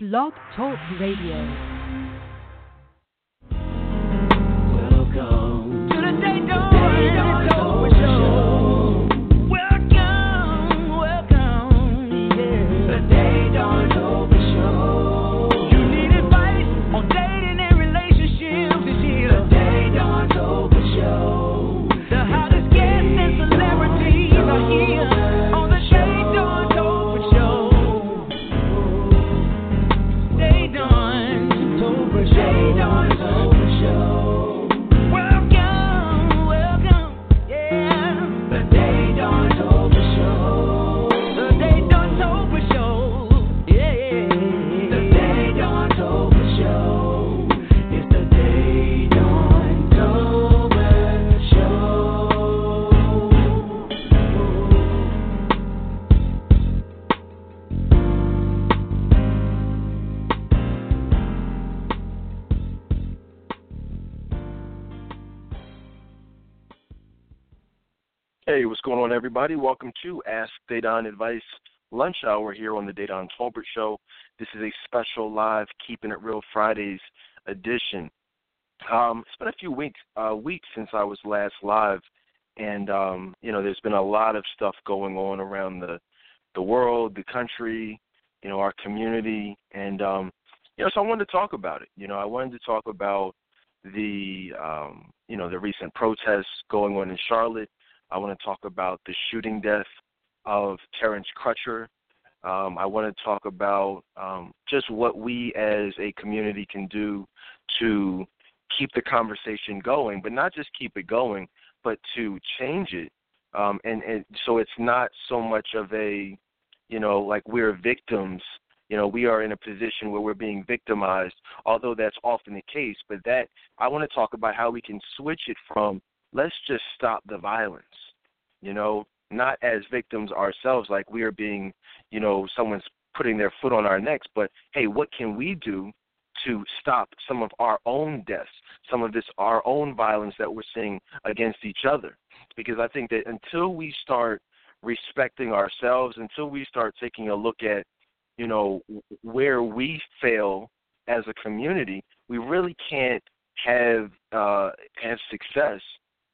Blog Talk Radio. Welcome everybody? Welcome to Ask Dedan Advice Lunch Hour here on the Dedan Tolbert Show. This is a special live Keeping It Real Fridays edition. Um, it's been a few weeks uh, weeks since I was last live, and um, you know, there's been a lot of stuff going on around the the world, the country, you know, our community, and um, you know, so I wanted to talk about it. You know, I wanted to talk about the um, you know the recent protests going on in Charlotte. I want to talk about the shooting death of Terrence Crutcher. Um, I want to talk about um, just what we as a community can do to keep the conversation going, but not just keep it going, but to change it. Um, and, and so it's not so much of a, you know, like we're victims. You know, we are in a position where we're being victimized, although that's often the case. But that, I want to talk about how we can switch it from let's just stop the violence, you know, not as victims ourselves, like we are being, you know, someone's putting their foot on our necks, but hey, what can we do to stop some of our own deaths, some of this our own violence that we're seeing against each other? Because I think that until we start respecting ourselves, until we start taking a look at, you know, where we fail as a community, we really can't have uh, have success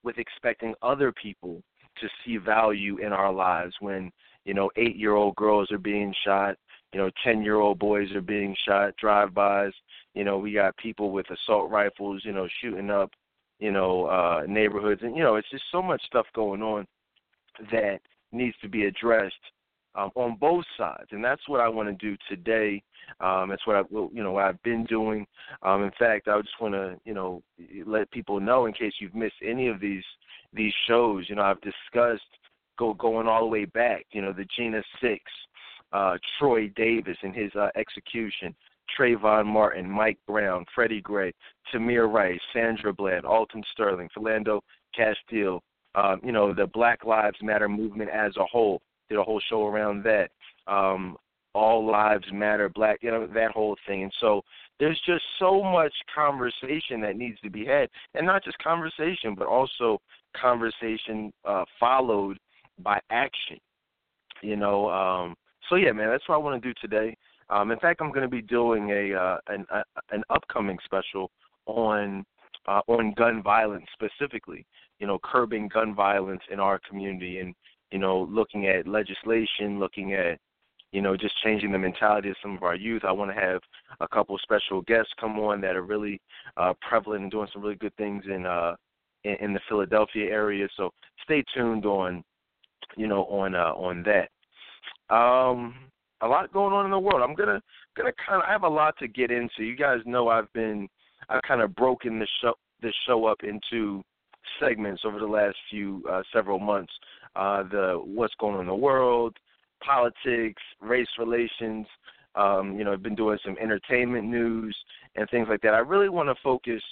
with expecting other people to see value in our lives when you know eight year old girls are being shot you know ten year old boys are being shot drive bys you know we got people with assault rifles you know shooting up you know uh neighborhoods and you know it's just so much stuff going on that needs to be addressed um, on both sides, and that's what I want to do today. Um, that's what I, you know, what I've been doing. Um, in fact, I just want to, you know, let people know in case you've missed any of these these shows. You know, I've discussed go going all the way back. You know, the Jena Six, uh, Troy Davis and his uh, execution, Trayvon Martin, Mike Brown, Freddie Gray, Tamir Rice, Sandra Bland, Alton Sterling, Philando Castile. Um, you know, the Black Lives Matter movement as a whole did a whole show around that. Um, all lives matter, black, you know, that whole thing. And so there's just so much conversation that needs to be had, and not just conversation, but also conversation uh, followed by action. You know, um, so yeah, man, that's what I want to do today. Um, in fact, I'm going to be doing a uh, an a, an upcoming special on uh, on gun violence specifically. You know, curbing gun violence in our community, and you know, looking at legislation, looking at you know, just changing the mentality of some of our youth. I want to have a couple special guests come on that are really uh, prevalent and doing some really good things in uh, in, in the Philadelphia area. So stay tuned on, you know, on uh, on that. Um, a lot going on in the world. I'm gonna gonna kind of I have a lot to get into. You guys know I've been I've kind of broken the show this show up into segments over the last few uh, several months. Uh, the what's going on in the world, politics, race relations. Um, you know, I've been doing some entertainment news and things like that. I really want to focus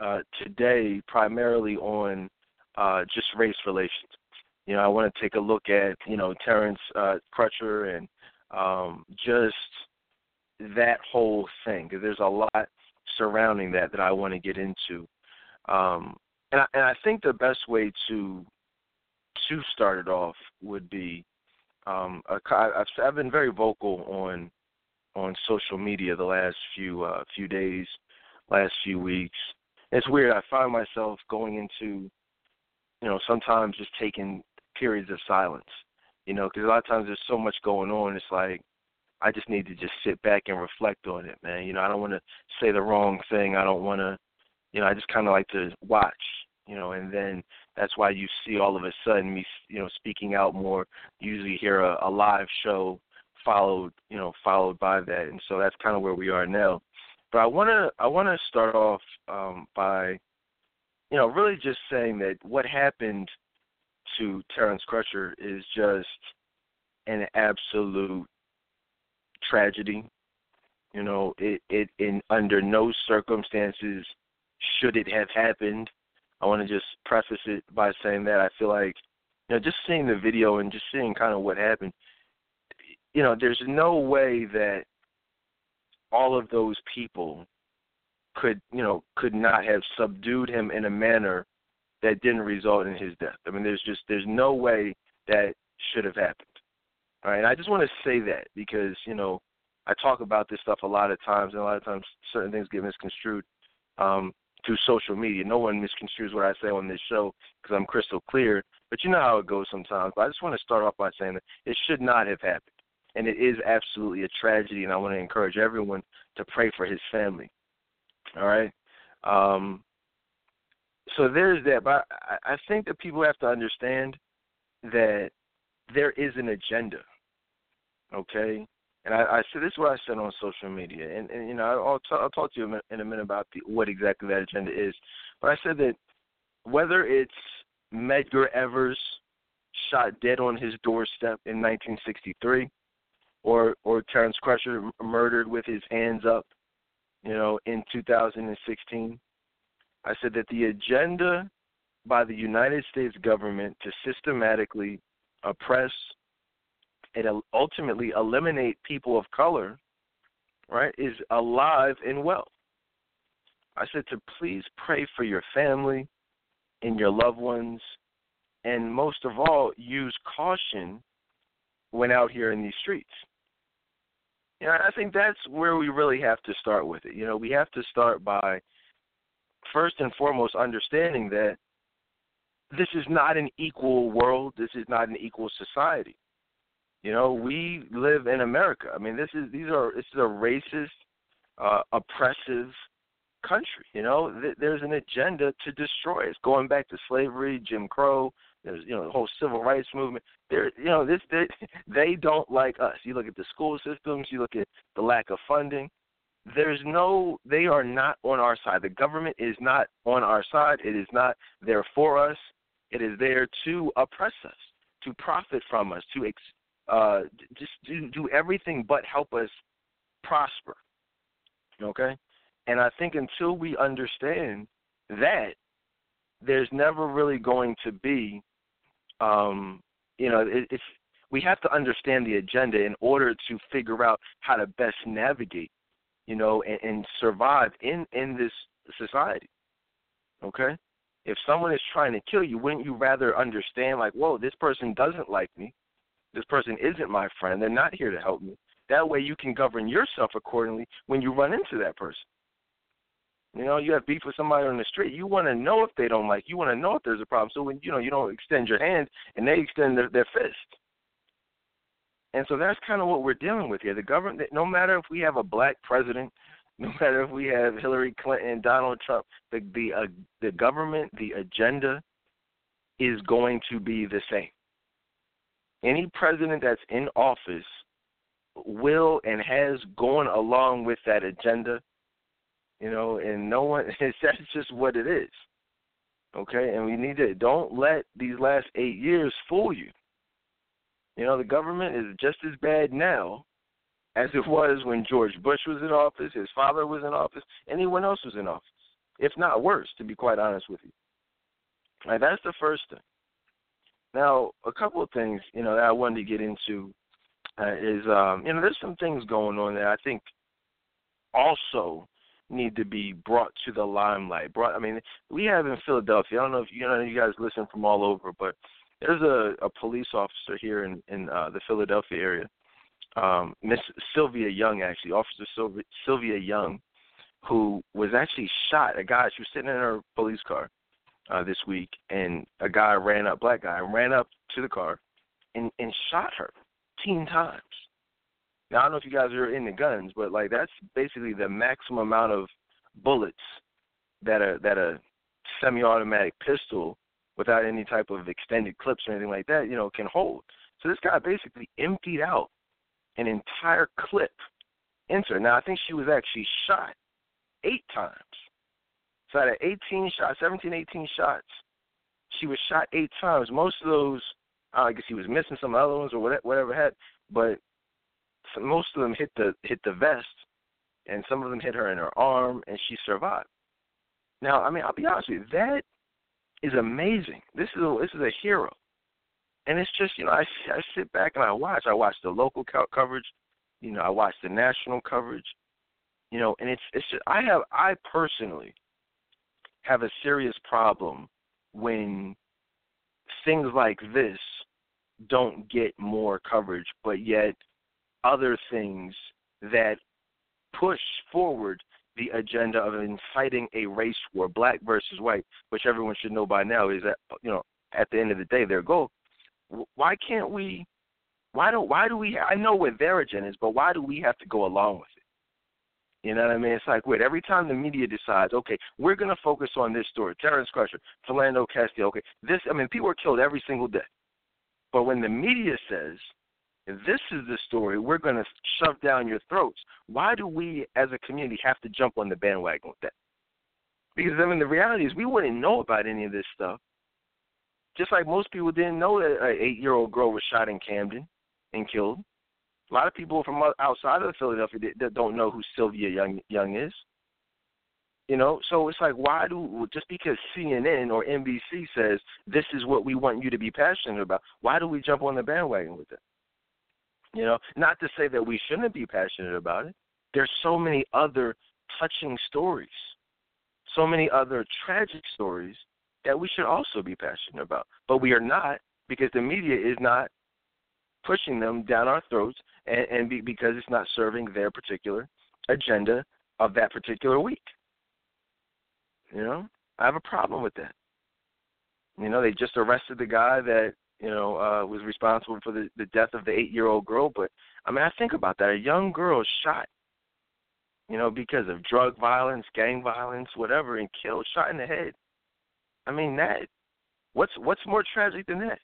uh, today primarily on uh, just race relations. You know, I want to take a look at you know Terrence uh, Crutcher and um, just that whole thing there's a lot surrounding that that I want to get into. Um, and I, and I think the best way to to start it off would be um, a, I've, I've been very vocal on on social media the last few uh, few days, last few weeks. It's weird. I find myself going into, you know, sometimes just taking periods of silence. You know, because a lot of times there's so much going on. It's like I just need to just sit back and reflect on it, man. You know, I don't want to say the wrong thing. I don't want to, you know, I just kind of like to watch, you know, and then that's why you see all of a sudden me, you know, speaking out more. Usually hear a, a live show followed, you know, followed by that, and so that's kind of where we are now. But I want to, I want to start off um, by, you know, really just saying that what happened to Terrence Crutcher is just an absolute tragedy. You know, it, it in under no circumstances should it have happened. I want to just preface it by saying that I feel like, you know, just seeing the video and just seeing kind of what happened, you know, there's no way that all of those people could, you know, could not have subdued him in a manner that didn't result in his death. I mean, there's just there's no way that should have happened. All right, and I just want to say that because you know I talk about this stuff a lot of times, and a lot of times certain things get misconstrued um, through social media. No one misconstrues what I say on this show because I'm crystal clear. But you know how it goes sometimes. But I just want to start off by saying that it should not have happened, and it is absolutely a tragedy. And I want to encourage everyone to pray for his family. All right. Um, so there's that. But I, I think that people have to understand that there is an agenda okay? And I, I said this is what I said on social media, and, and you know I'll, t- I'll talk to you in a minute about the, what exactly that agenda is. But I said that whether it's Medgar Evers shot dead on his doorstep in 1963, or or Terrence Crutcher murdered with his hands up, you know, in 2016, I said that the agenda by the United States government to systematically oppress, and ultimately eliminate people of color, right, is alive and well. I said to please pray for your family and your loved ones, and most of all, use caution when out here in these streets. You know, I think that's where we really have to start with it. You know, we have to start by first and foremost understanding that this is not an equal world. This is not an equal society. You know, we live in America. I mean, this is these are this is a racist, uh, oppressive country. You know, Th- there's an agenda to destroy us. Going back to slavery, Jim Crow. There's you know the whole civil rights movement. There, you know, this they, they don't like us. You look at the school systems. You look at the lack of funding. There's no. They are not on our side. The government is not on our side. It is not there for us. It is there to oppress us, to profit from us, to ex- uh, just do do everything but help us prosper. Okay, and I think until we understand that, there's never really going to be, um, you know, it, it's we have to understand the agenda in order to figure out how to best navigate, you know, and, and survive in in this society. Okay, if someone is trying to kill you, wouldn't you rather understand, like, whoa, this person doesn't like me, this person isn't my friend. They're not here to help me. That way you can govern yourself accordingly when you run into that person. You know, you have beef with somebody on the street. You want to know if they don't like you. want to know if there's a problem. So when you know you don't extend your hand and they extend their, their fist. And so that's kind of what we're dealing with here. The government, no matter if we have a black president, no matter if we have Hillary Clinton, Donald Trump, the the uh, the government, the agenda is going to be the same any president that's in office will and has gone along with that agenda, you know, and no one that's just what it is. Okay, and we need to don't let these last eight years fool you. You know, the government is just as bad now as it was when George Bush was in office, his father was in office, anyone else was in office, if not worse, to be quite honest with you. Right, that's the first thing. Now, a couple of things, you know, that I wanted to get into uh, is, um, you know, there's some things going on that I think also need to be brought to the limelight. Brought, I mean, we have in Philadelphia. I don't know if you know you guys listen from all over, but there's a, a police officer here in in uh, the Philadelphia area um, Miss Sylvia Young, actually, Officer Sylvia, Sylvia Young, who was actually shot. A guy, she was sitting in her police car uh, this week, and a guy ran up, black guy, ran up to the car and and shot her teen times. Now I don't know if you guys are into guns, but like that's basically the maximum amount of bullets that a that a semi-automatic pistol without any type of extended clips or anything like that, you know, can hold. So this guy basically emptied out an entire clip into her. Now I think she was actually shot eight times. So out of 18 shots, 17, 18 shots, she was shot eight times. Most of those, uh, I guess he was missing some other ones or whatever, whatever had, but most of them hit the hit the vest, and some of them hit her in her arm, and she survived. Now, I mean, I'll be honest with you, that is amazing. This is a, this is a hero, and it's just you know I I sit back and I watch. I watch the local co- coverage, you know, I watch the national coverage, you know, and it's it's just I have I personally have a serious problem when things like this don't get more coverage, but yet other things that push forward the agenda of inciting a race war, black versus white, which everyone should know by now is that you know at the end of the day their goal. Why can't we? Why don't? Why do we? I know what their agenda is, but why do we have to go along with it? You know what I mean? It's like, wait, every time the media decides, okay, we're going to focus on this story, Terrence Crutcher, Philando Castile, okay, this, I mean, people are killed every single day. But when the media says, this is the story we're going to shove down your throats, why do we as a community have to jump on the bandwagon with that? Because I mean, the reality is we wouldn't know about any of this stuff. Just like most people didn't know that an eight-year-old girl was shot in Camden and killed. A lot of people from outside of Philadelphia that don't know who Sylvia Young Young is. You know, so it's like, why do just because CNN or NBC says this is what we want you to be passionate about, why do we jump on the bandwagon with it? You know, not to say that we shouldn't be passionate about it. There's so many other touching stories, so many other tragic stories that we should also be passionate about. But we are not because the media is not pushing them down our throats and, and be, because it's not serving their particular agenda of that particular week. You know, I have a problem with that. You know, they just arrested the guy that you know, uh, was responsible for the, the death of the eight year old girl. But I mean, I think about that. A young girl shot, you know, because of drug violence, gang violence, whatever, and killed, shot in the head. I mean, that what's what's more tragic than that?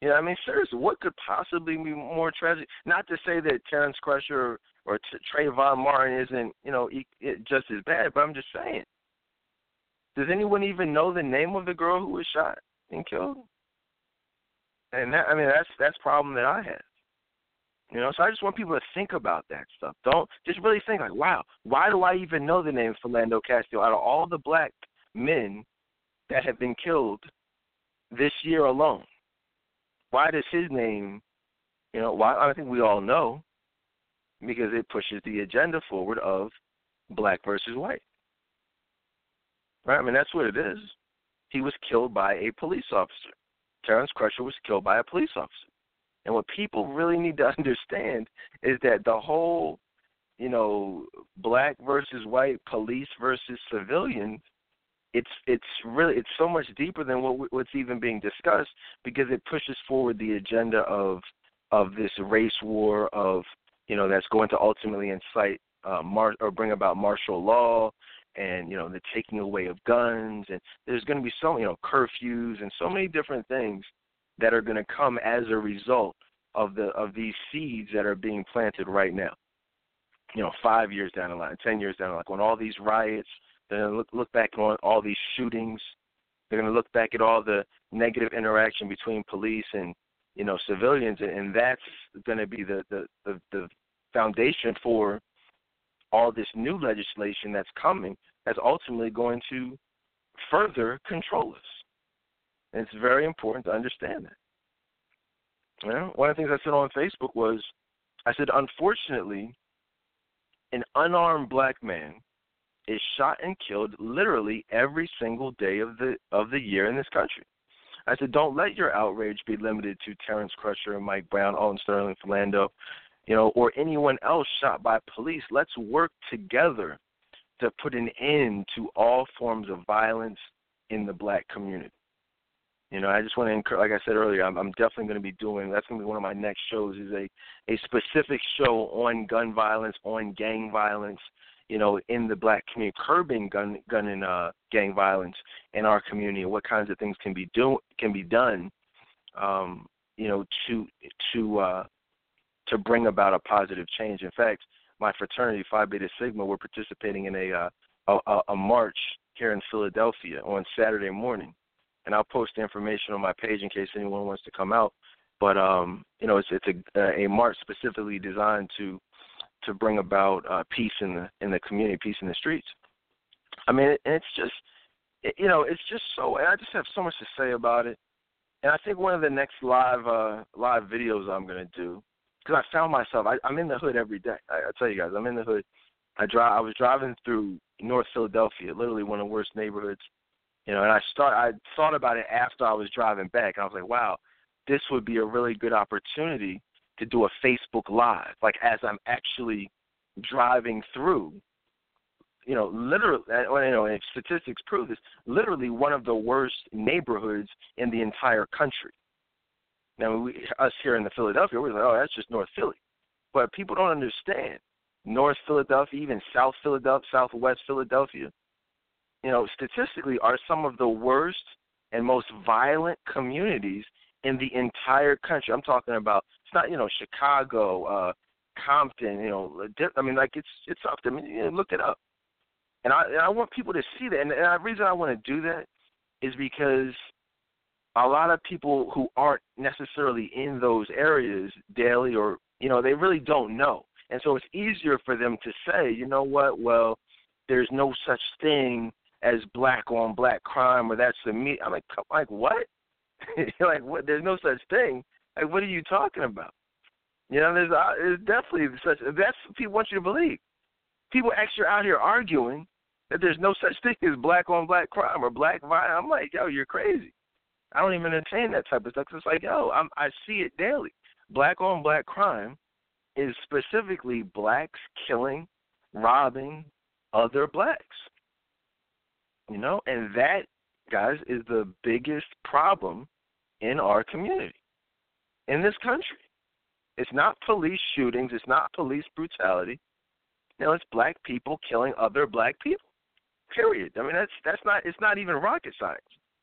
You know, I mean, seriously, what could possibly be more tragic? Not to say that Terrence Crutcher or, or T- Trayvon Martin isn't, you know, e- just as bad, but I'm just saying. Does anyone even know the name of the girl who was shot and killed? And that, I mean, that's that's problem that I have. You know, so I just want people to think about that stuff. Don't just really think like, wow, why do I even know the name of Philando Castile out of all the black men that have been killed this year alone? Why does his name, you know, why I think we all know because it pushes the agenda forward of black versus white. Right? I mean, that's what it is. Mm-hmm. He was killed by a police officer. Terrence Crutcher was killed by a police officer. And what people really need to understand is that the whole, you know, black versus white, police versus civilians, it's it's really it's so much deeper than what what's even being discussed because it pushes forward the agenda of of this race war of you know that's going to ultimately incite uh, mar- or bring about martial law and you know the taking away of guns. And there's going to be so you know curfews and so many different things that are going to come as a result of the of these seeds that are being planted right now. You know five years down the line ten years down the line when all these riots they're going to look look back on all these shootings they're going to look back at all the negative interaction between police and you know civilians and, that's going to be the, the the the foundation for all this new legislation that's coming that's ultimately going to further control us. And it's very important to understand that. You know, one of the things I said on Facebook was I said, unfortunately, an unarmed black man is shot and killed literally every single day of the of the year in this country. I said, don't let your outrage be limited to Terrence Crutcher and Mike Brown, Alton Sterling, Philando, you know, or anyone else shot by police. Let's work together to put an end to all forms of violence in the black community. You know, I just want to encourage, like I said earlier, I'm, I'm definitely going to be doing. That's going to be one of my next shows. Is a a specific show on gun violence, on gang violence. You know, in the black community, curbing gun gun and uh, gang violence in our community, and what kinds of things can be do can be done. Um, you know, to to uh, to bring about a positive change. In fact, my fraternity, Phi Beta Sigma, we're participating in a uh, a, a march here in Philadelphia on Saturday morning and I'll post the information on my page in case anyone wants to come out. But um, you know, it's it's a a march specifically designed to to bring about uh, peace in the in the community, peace in the streets. I mean, and it's just it, you know, it's just so. I just have so much to say about it. And I think one of the next live uh live videos I'm gonna do because I found myself I, I'm in the hood every day. I, I tell you guys, I'm in the hood. I drive. I was driving through North Philadelphia, literally one of the worst neighborhoods you know, and I start I thought about it after I was driving back and I was like, wow, this would be a really good opportunity to do a Facebook live, like as I'm actually driving through. You know, literally, uh, you know, and statistics prove this. Literally, one of the worst neighborhoods in the entire country. Now, we, us here in the Philadelphia, we're like, oh, that's just North Philly, but people don't understand. North Philadelphia, even South Philadelphia, Southwest Philadelphia, you know, statistically are some of the worst and most violent communities in the entire country. I'm talking about it's not you know Chicago, uh, Compton, you know, I mean like it's it's up. I mean you know, look it up, and I and I want people to see that. And, and the reason I want to do that is because a lot of people who aren't necessarily in those areas daily or you know they really don't know, and so it's easier for them to say, you know what, well, there's no such thing as black on black crime or that's the me. I'm like, like what? like what? There's no such thing. Like what are you talking about? You know, there's uh, there's definitely such. That's what people want you to believe. People actually out here arguing that there's no such thing as black on black crime or black violence. I'm like, yo, you're crazy. I don't even entertain that type of stuff. It's like, yo, I'm, I see it daily. Black on black crime is specifically blacks killing, robbing other blacks. You know, and that, guys, is the biggest problem in our community, in this country. It's not police shootings, it's not police brutality. Know, it's black people killing other black people. Period. I mean, that's that's not it's not even rocket science.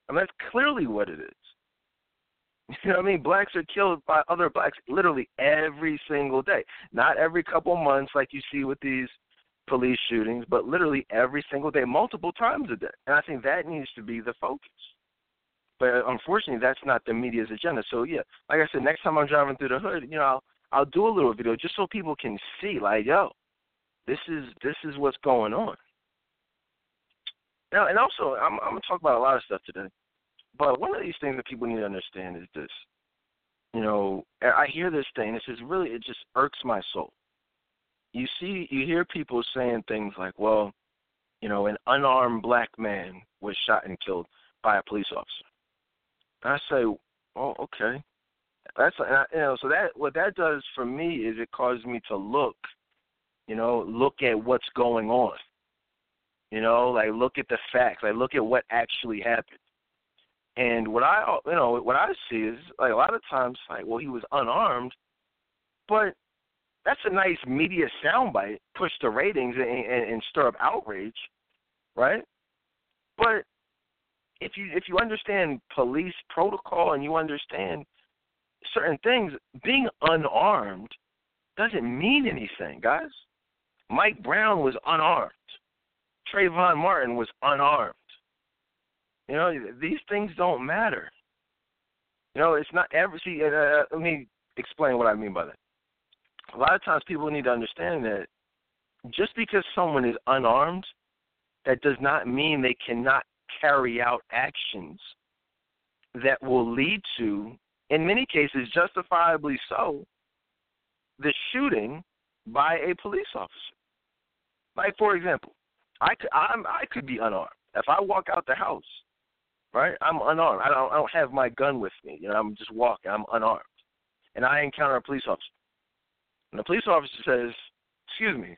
I mean, that's clearly what it is. You know what I mean? Blacks are killed by other blacks literally every single day. Not every couple months like you see with these police shootings, but literally every single day, multiple times a day. And I think that needs to be the focus. But uh, unfortunately, that's not the media's agenda. So yeah, like I said, next time I'm driving through the hood, you know, I'll I'll do a little video just so people can see, like, yo, this is this is what's going on. Now, and also, I'm I'm gonna talk about a lot of stuff today, but one of these things that people need to understand is this. You know, I hear this thing. It's just really, it just irks my soul you see you hear people saying things like, well, you know, an unarmed black man was shot and killed by a police officer. And I say, oh, okay. That's and you know, so that what that does for me is it causes me to look, you know, look at what's going on. You know, like look at the facts, like look at what actually happened. And what I, you know, what I see is like a lot of times, like, well, he was unarmed, but that's a nice media soundbite, push the ratings and, and, and stir up outrage, right? But if you if you understand police protocol and you understand certain things, being unarmed doesn't mean anything, guys. Mike Brown was unarmed. Trayvon Martin was unarmed. You know, these things don't matter. You know, it's not ever. See, uh, let me explain what I mean by that a lot of times people need to understand that just because someone is unarmed, that does not mean they cannot carry out actions that will lead to, in many cases, justifiably so, the shooting by a police officer. Like, for example, I could, I'm, I could be unarmed. If I walk out the house, right? I'm unarmed. I don't I don't have my gun with me. You know, I'm just walking. I'm unarmed, and I encounter a police officer. And the police officer says, "Excuse me,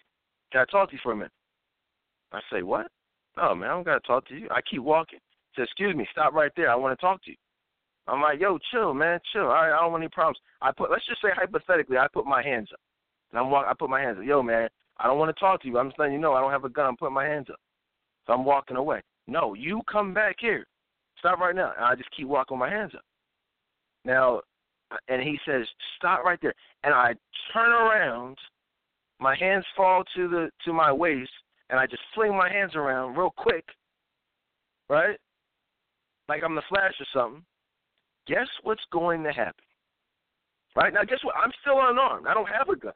can I talk to you for a minute?" I say, "What? No, man, I don't gotta talk to you." I keep walking. He says, "Excuse me, stop right there. I want to talk to you." I'm like, "Yo, chill, man, chill. All right, I don't want any problems." I put, let's just say hypothetically, I put my hands up, and I'm walk. I put my hands up. Yo, man, I don't want to talk to you. I'm just letting you know I don't have a gun. I'm putting my hands up. So I'm walking away. No, you come back here. Stop right now. And I just keep walking with my hands up. Now, and he says, stop right there. And I turn around, my hands fall to the to my waist, and I just fling my hands around real quick, right? Like I'm the Flash or something. Guess what's going to happen? Right now, guess what? I'm still unarmed. I don't have a gun.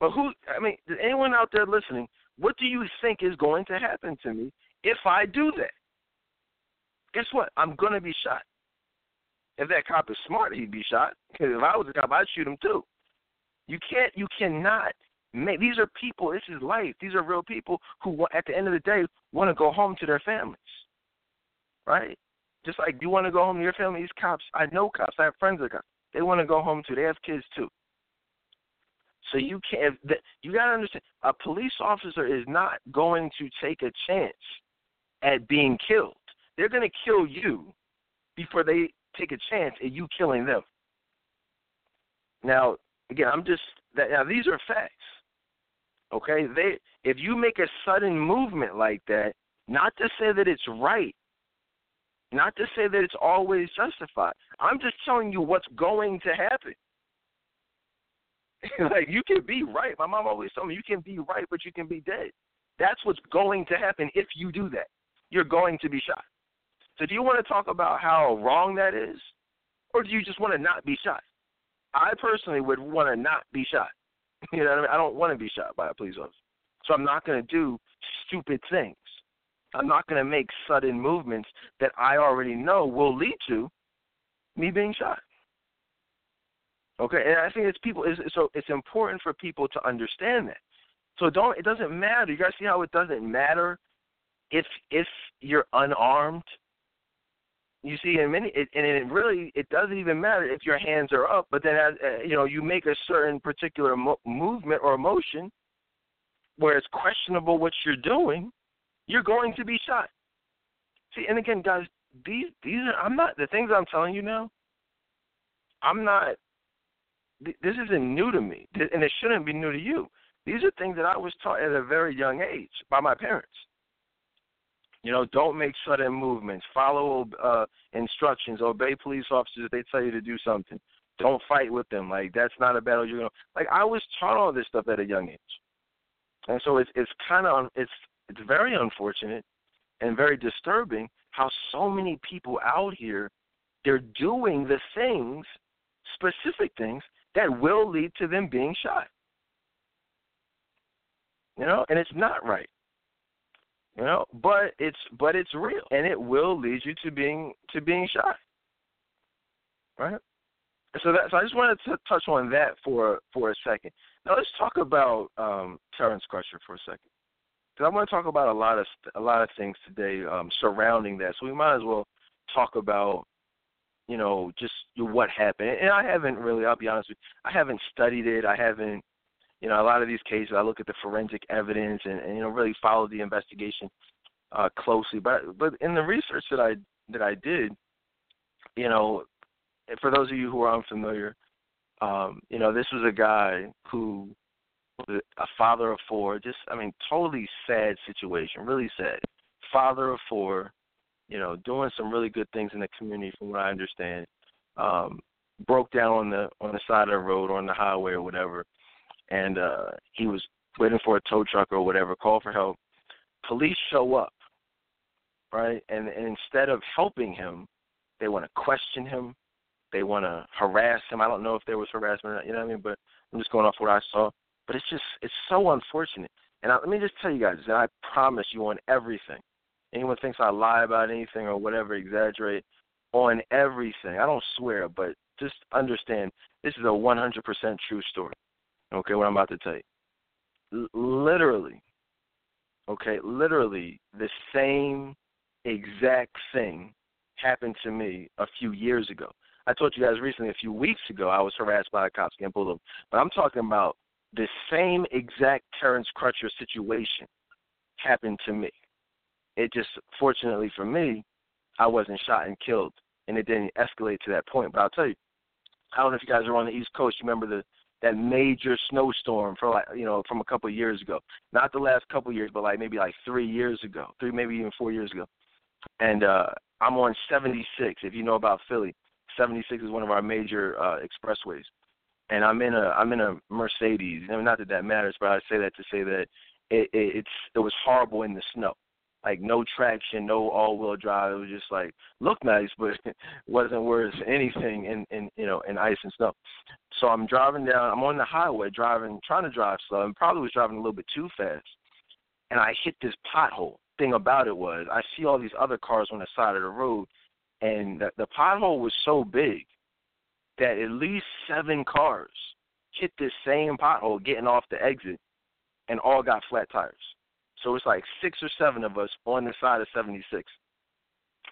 But who? I mean, anyone out there listening? What do you think is going to happen to me if I do that? Guess what? I'm going to be shot. If that cop is smart, he'd be shot. Because if I was a cop, I'd shoot him too. You can't. You cannot. Make, these are people. This is life. These are real people who, at the end of the day, want to go home to their families. Right? Just like you want to go home to your family. These cops. I know cops. I have friends that cops. They want to go home too. They have kids too. So you can't. You got to understand. A police officer is not going to take a chance at being killed. They're to kill you before they take a chance at you killing them. Now, again, I'm just that. Now these are facts. Okay, they if you make a sudden movement like that, not to say that it's right, not to say that it's always justified. I'm just telling you what's going to happen. like you can be right. My mom always told me you can be right, but you can be dead. That's what's going to happen if you do that. You're going to be shot. So do you want to talk about how wrong that is, or do you just want to not be shot? I personally would want to not be shot. You know what I mean? I don't want to be shot by a police officer. So I'm not going to do stupid things. I'm not going to make sudden movements that I already know will lead to me being shot. Okay, and I think it's people. So it's important for people to understand that. So don't. It doesn't matter. You guys see how it doesn't matter if if you're unarmed. You see, in many, it, and it really, it doesn't even matter if your hands are up. But then, as, uh, you know, you make a certain particular mo- movement or motion where it's questionable what you're doing, you're going to be shot. See, and again, guys, these these are. I'm not the things I'm telling you now. I'm not this isn't new to me, and it shouldn't be new to you. These are things that I was taught at a very young age by my parents. You know, don't make sudden movements. Follow uh, instructions. Obey police officers if they tell you to do something. Don't fight with them. Like that's not a battle you're gonna. Like I was taught all this stuff at a young age, and so it's it's kind of it's it's very unfortunate and very disturbing how so many people out here they're doing the things, specific things that will lead to them being shot. You know, and it's not right. You know, but it's but it's real, and it will lead you to being to being shot. Right. So that so I just wanted to touch on that for for a second. Now let's talk about um, Terrence Crutcher for a second, because I want to talk about a lot of a lot of things today um, surrounding that. So we might as well talk about you know, just what happened. And I haven't really, I'll be honest with you, I haven't studied it. I haven't, you know, a lot of these cases, I look at the forensic evidence and, and you know, really follow the investigation uh, closely. But but in the research that I that I did, you know, for those of you who are unfamiliar, um, you know, this was a guy who was a father of four. Just, I mean, totally sad situation, really sad. Father of four, you know, doing some really good things in the community, from what I understand. Um, broke down on the on the side of the road or on the highway or whatever, and uh, he was waiting for a tow truck or whatever. Call for help. Police show up, right? And, and instead of helping him, they want to question him. They want to harass him. I don't know if there was harassment, or not, you know what I mean? But I'm just going off what I saw. But it's just it's so unfortunate. And I, let me just tell you guys that I promise you on everything anyone thinks I lie about anything or whatever, exaggerate on everything. I don't swear, but just understand this is a 100% true story. Okay, what I'm about to tell you. L- literally, okay, literally the same exact thing happened to me a few years ago. I told you guys recently, a few weeks ago, I was harassed by a cops getting pulled over. But I'm talking about the same exact Terrence Crutcher situation happened to me. It just, fortunately for me, I wasn't shot and killed, and it didn't escalate to that point. But I'll tell you, I don't know if you guys are on the East Coast. You remember the that major snowstorm for like you know from a couple of years ago. Not the last couple of years, but like maybe like three years ago, three maybe even four years ago. And uh I'm on 76. If you know about Philly, 76 is one of our major uh expressways. And I'm in a I'm in a Mercedes. I mean, not that that matters, but I say that to say that it, it it's it was horrible in the snow like no traction, no all wheel drive. It was just like looked nice, but wasn't worth anything in in you know in ice and snow. So I'm driving down. I'm on the highway, driving, trying to drive slow, and probably was driving a little bit too fast. And I hit this pothole. Thing about it was, I see all these other cars on the side of the road, and the, the pothole was so big that at least seven cars hit this same pothole getting off the exit, and all got flat tires. So it's like six or seven of us on the side of 76.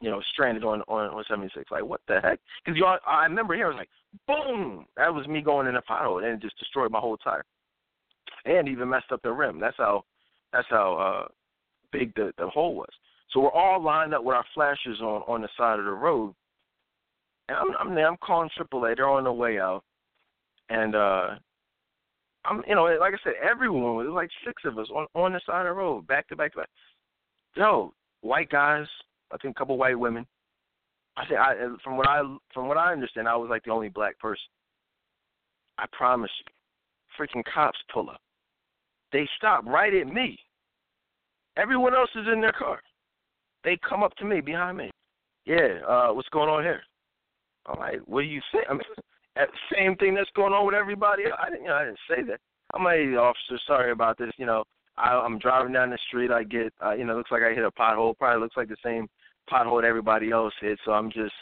You know, stranded on on, on 76. Like what the heck? Because you, all, I remember here, I was like, boom! That was me going in a pothole, and it just destroyed my whole tire, and even messed up the rim. That's how that's how uh big the the hole was. So we're all lined up with our flashers on on the side of the road, and I'm I'm there. I'm calling AAA. They're on their way out, and uh I'm, you know, like I said, everyone was like six of us on on the side of the road, back to back to back. Yo, white guys, I think a couple white women. I think I, from what I from what I understand, I was like the only black person. I promise you, freaking cops pull up. They stop right at me. Everyone else is in their car. They come up to me behind me. Yeah, uh, what's going on here? I'm like, what do you think? I mean, same thing that's going on with everybody. I didn't, you know, I didn't say that. I'm like, officer, sorry about this. You know, I, I'm driving down the street. I get, uh, you know, looks like I hit a pothole. Probably looks like the same pothole that everybody else hit. So I'm just,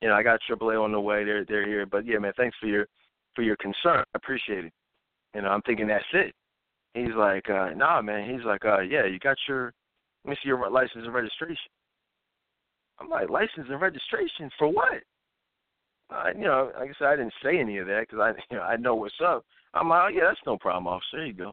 you know, I got AAA on the way. They're they're here. But yeah, man, thanks for your for your concern. I appreciate it. You know, I'm thinking that's it. He's like, uh, nah, man. He's like, uh, yeah, you got your, let me see your license and registration. I'm like, license and registration for what? I, you know, like I said, I didn't say any of that because I, you know, I know what's up. I'm like, oh, yeah, that's no problem, officer. Here you go.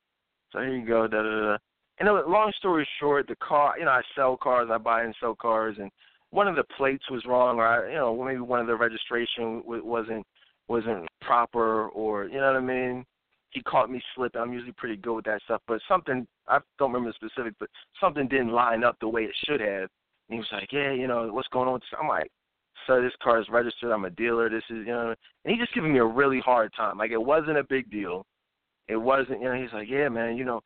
So here you go. Da da da. And long story short, the car, you know, I sell cars, I buy and sell cars, and one of the plates was wrong, or I, you know, maybe one of the registration w- wasn't wasn't proper, or you know what I mean. He caught me slipping. I'm usually pretty good with that stuff, but something I don't remember the specific, but something didn't line up the way it should have. And he was like, "Yeah, you know, what's going on?" I'm like, sir, this car is registered. I'm a dealer. This is, you know, and he just giving me a really hard time. Like it wasn't a big deal. It wasn't, you know. He's like, yeah, man, you know.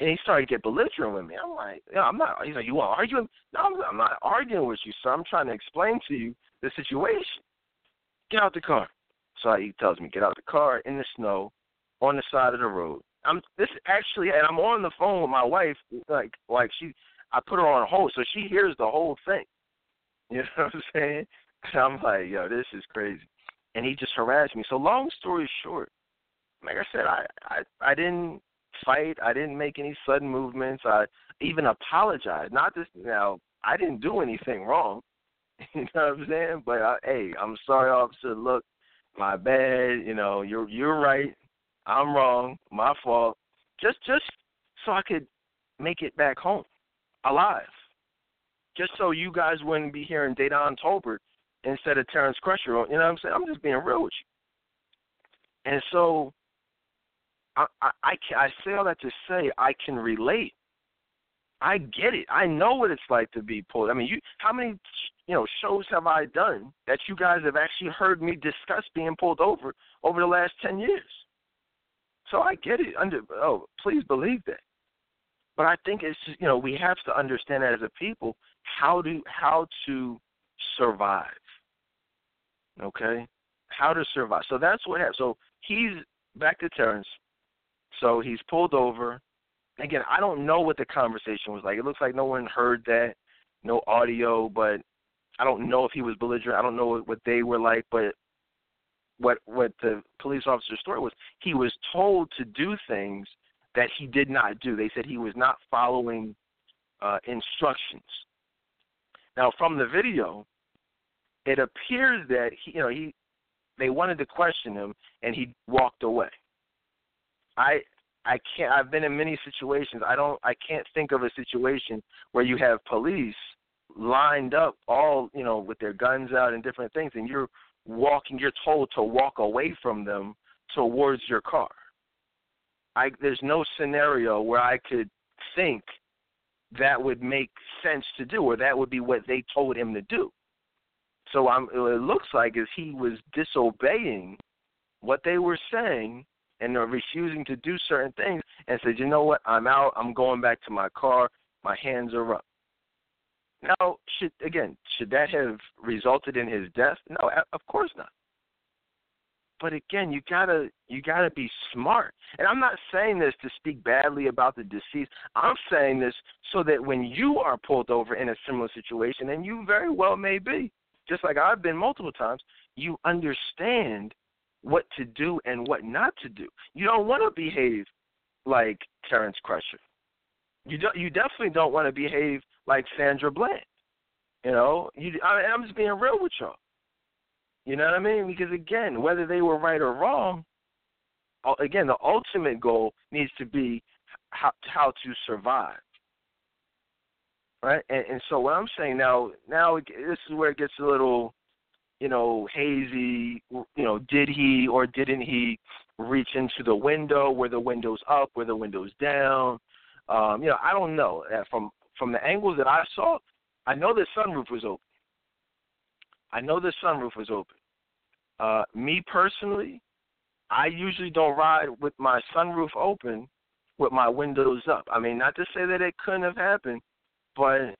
And he started to get belligerent with me. I'm like, yeah, I'm not. He's like, you want argue? No, I'm, I'm not arguing with you, sir. I'm trying to explain to you the situation. Get out the car. So he tells me, get out the car in the snow, on the side of the road. I'm this actually, and I'm on the phone with my wife. Like, like she, I put her on hold, so she hears the whole thing. You know what I'm saying? And I'm like, yo, this is crazy. And he just harassed me. So long story short, like I said, I I I didn't fight. I didn't make any sudden movements. I even apologized. Not this now. I didn't do anything wrong. You know what I'm saying? But I, hey, I'm sorry, officer. Look, my bad. You know, you're you're right. I'm wrong. My fault. Just just so I could make it back home alive just so you guys wouldn't be hearing Dedan Tolbert instead of Terrence Crutcher. You know what I'm saying? I'm just being real with you. And so I, I, I, I say all that to say I can relate. I get it. I know what it's like to be pulled. I mean, you how many you know shows have I done that you guys have actually heard me discuss being pulled over over the last ten years? So I get it. Under oh, please believe that. But I think it's just, you know we have to understand that as a people how to how to survive. Okay, how to survive. So that's what happened. So he's back to Terrence. So he's pulled over. Again, I don't know what the conversation was like. It looks like no one heard that, no audio, but I don't know if he was belligerent. I don't know what they were like, but what what the police officer's story was, he was told to do things that he did not do. They said he was not following uh, instructions. Now, from the video, it appears that he, you know, he they wanted to question him and he walked away. I I can't I've been in many situations. I don't I can't think of a situation where you have police lined up all, you know, with their guns out and different things and you're walking you're told to walk away from them towards your car. I there's no scenario where I could think that would make sense to do or that would be what they told him to do. So I'm, it looks like is he was disobeying what they were saying and they're refusing to do certain things and said, you know what, I'm out, I'm going back to my car, my hands are up. Now, should again, should that have resulted in his death? No, of course not. But again, you gotta you gotta be smart. And I'm not saying this to speak badly about the deceased. I'm saying this so that when you are pulled over in a similar situation, and you very well may be, just like I've been multiple times, you understand what to do and what not to do. You don't want to behave like Terrence Crutcher. You don't. you definitely don't want to behave like Sandra Bland. You know, you I, I'm just being real with y'all. You know what I mean? Because again, whether they were right or wrong, again, the ultimate goal needs to be how how to survive right? And, and so what I'm saying now, now this is where it gets a little, you know, hazy. You know, did he or didn't he reach into the window? Were the windows up? Were the windows down? Um, you know, I don't know. Uh, from from the angles that I saw, I know the sunroof was open. I know the sunroof was open. Uh, me personally, I usually don't ride with my sunroof open with my windows up. I mean, not to say that it couldn't have happened, but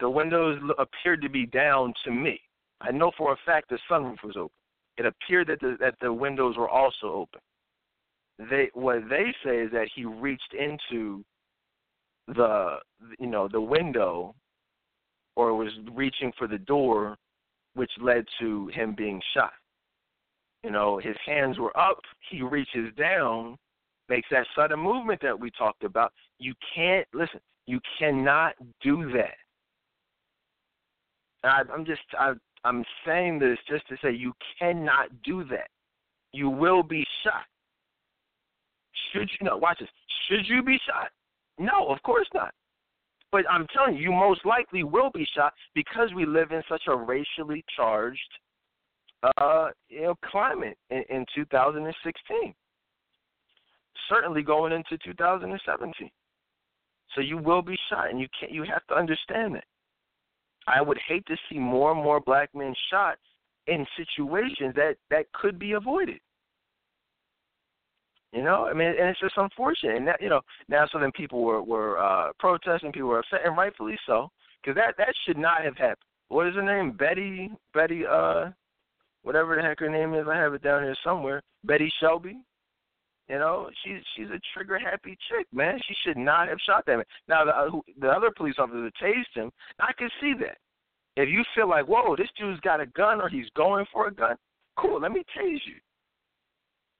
the windows appeared to be down to me. I know for a fact the sunroof was open. It appeared that the that the windows were also open. They what they say is that he reached into the you know the window or was reaching for the door which led to him being shot. You know, his hands were up, he reaches down, makes that sudden movement that we talked about. You can't listen, you cannot do that. I, I'm just I, I'm saying this just to say you cannot do that. You will be shot. Should you know? Watch this. Should you be shot? No, of course not. But I'm telling you, you most likely will be shot because we live in such a racially charged, uh, you know, climate in, in 2016. Certainly going into 2017. So you will be shot, and you can't. You have to understand that. I would hate to see more and more black men shot in situations that that could be avoided. You know, I mean, and it's just unfortunate. And that, you know, now so then people were were uh, protesting, people were upset, and rightfully so, because that that should not have happened. What is her name? Betty, Betty, uh, whatever the heck her name is. I have it down here somewhere. Betty Shelby. You know, she's she's a trigger happy chick, man. She should not have shot that man. Now the uh, the other police officer that tased him, I can see that. If you feel like, whoa, this dude's got a gun or he's going for a gun, cool, let me tase you.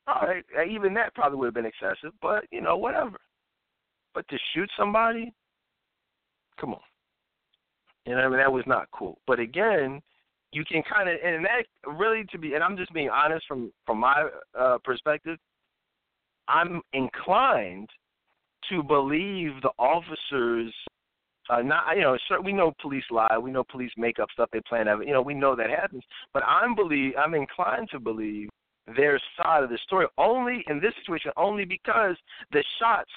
All right, uh, even that probably would have been excessive, but you know, whatever. But to shoot somebody, come on. You know, I mean, that was not cool. But again, you can kind of, and that really to be, and I'm just being honest from from my uh, perspective. I'm inclined to believe the officers. Uh, not you know, we know police lie, we know police make up stuff they plan. You know, we know that happens. But I'm believe I'm inclined to believe their side of the story only in this situation only because the shots,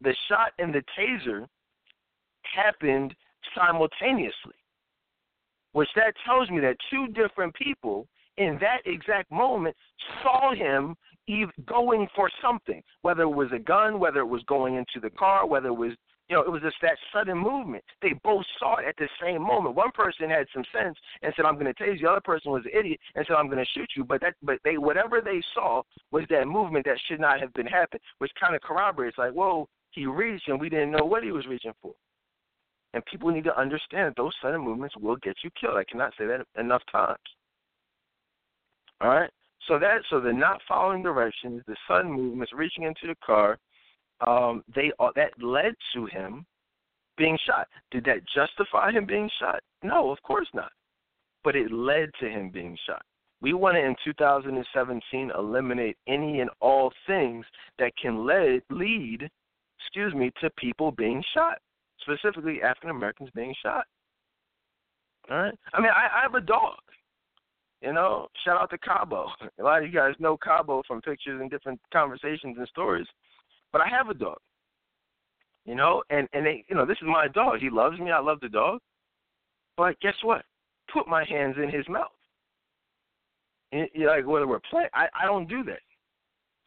the shot and the taser, happened simultaneously. Which that tells me that two different people in that exact moment saw him going for something, whether it was a gun, whether it was going into the car, whether it was you know, it was just that sudden movement. They both saw it at the same moment. One person had some sense and said, "I'm going to tase you." The other person was an idiot and said, "I'm going to shoot you." But that, but they, whatever they saw was that movement that should not have been happening, which kind of corroborates, like, "Whoa, he reached and we didn't know what he was reaching for." And people need to understand that those sudden movements will get you killed. I cannot say that enough times. All right. So that so the not following directions, the sudden movements, reaching into the car, um, they uh, that led to him being shot. Did that justify him being shot? No, of course not. But it led to him being shot. We want to, in 2017, eliminate any and all things that can lead, lead, excuse me, to people being shot, specifically African Americans being shot. All right. I mean, I, I have a dog. You know, shout out to Cabo. A lot of you guys know Cabo from pictures and different conversations and stories. But I have a dog. You know, and and they, you know, this is my dog. He loves me. I love the dog. But guess what? Put my hands in his mouth. And, you know, like whether we're playing, I I don't do that.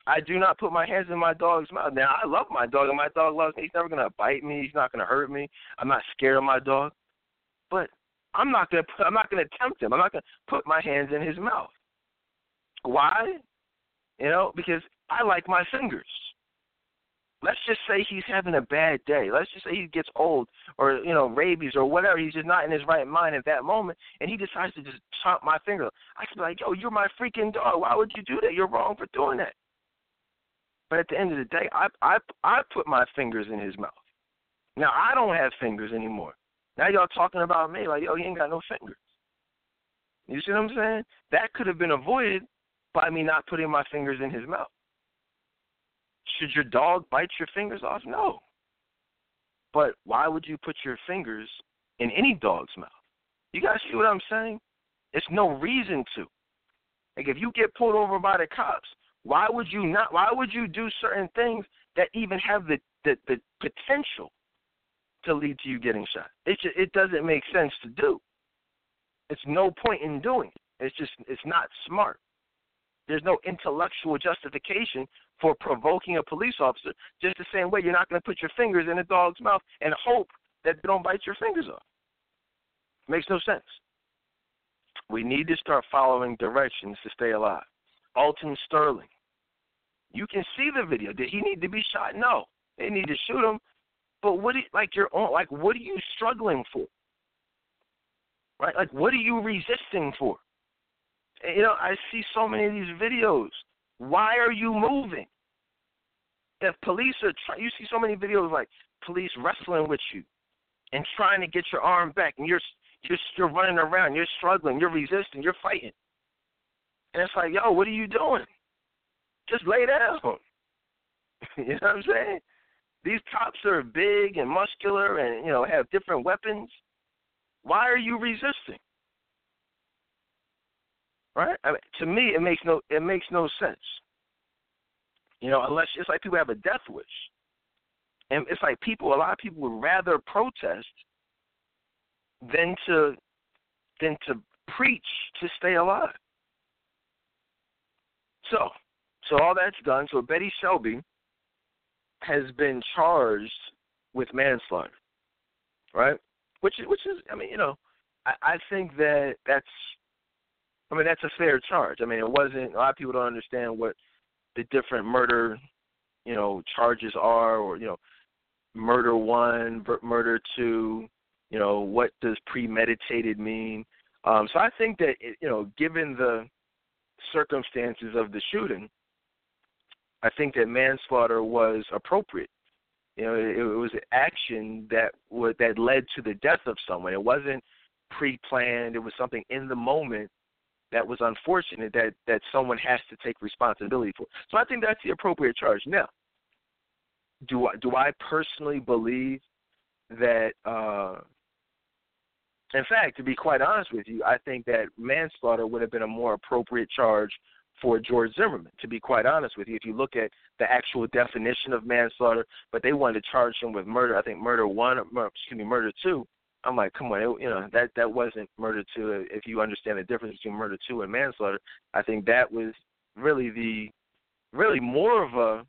I do not put my hands in my dog's mouth. Now I love my dog, and my dog loves me. He's never gonna bite me. He's not gonna hurt me. I'm not scared of my dog. But I'm not gonna put, I'm not gonna tempt him. I'm not gonna put my hands in his mouth. Why? You know, because I like my fingers. Let's just say he's having a bad day. Let's just say he gets old or, you know, rabies or whatever. He's just not in his right mind at that moment and he decides to just chop my finger. I could be like, yo, you're my freaking dog. Why would you do that? You're wrong for doing that. But at the end of the day, I I I put my fingers in his mouth. Now I don't have fingers anymore. Now y'all talking about me like, yo, he ain't got no fingers. You see what I'm saying? That could have been avoided by me not putting my fingers in his mouth. Should your dog bite your fingers off? No. But why would you put your fingers in any dog's mouth? You guys see what I'm saying? It's no reason to. Like if you get pulled over by the cops, why would you not why would you do certain things that even have the the, the potential to lead to you getting shot? It just, it doesn't make sense to do. It's no point in doing it. It's just it's not smart. There's no intellectual justification for provoking a police officer, just the same way you're not going to put your fingers in a dog's mouth and hope that they don't bite your fingers off. Makes no sense. We need to start following directions to stay alive. Alton Sterling. You can see the video. Did he need to be shot? No. They need to shoot him. But what you, like your own like what are you struggling for? Right? Like what are you resisting for? You know, I see so many of these videos. Why are you moving? If police are trying, you see so many videos like police wrestling with you and trying to get your arm back, and you're you're you're running around, you're struggling, you're resisting, you're fighting, and it's like, yo, what are you doing? Just lay down. you know what I'm saying? These cops are big and muscular, and you know have different weapons. Why are you resisting? Right? I mean, to me, it makes no it makes no sense. You know, unless it's like people have a death wish, and it's like people. A lot of people would rather protest than to than to preach to stay alive. So, so all that's done. So Betty Shelby has been charged with manslaughter, right? Which is, which is, I mean, you know, I, I think that that's I mean, that's a fair charge. I mean, it wasn't. A lot of people don't understand what the different murder, you know, charges are, or you know, murder one, murder two. You know, what does premeditated mean? Um, so I think that it, you know, given the circumstances of the shooting, I think that manslaughter was appropriate. You know, it, it was an action that would that led to the death of someone. It wasn't pre-planned. It was something in the moment that was unfortunate that that someone has to take responsibility for. So I think that's the appropriate charge. Now, do I do I personally believe that? uh in fact, to be quite honest with you, I think that manslaughter would have been a more appropriate charge for George Zimmerman, to be quite honest with you. If you look at the actual definition of manslaughter, but they wanted to charge him with murder, I think murder one, excuse me, murder two, I'm like, come on, it, you know that that wasn't murder two. If you understand the difference between murder two and manslaughter, I think that was really the really more of a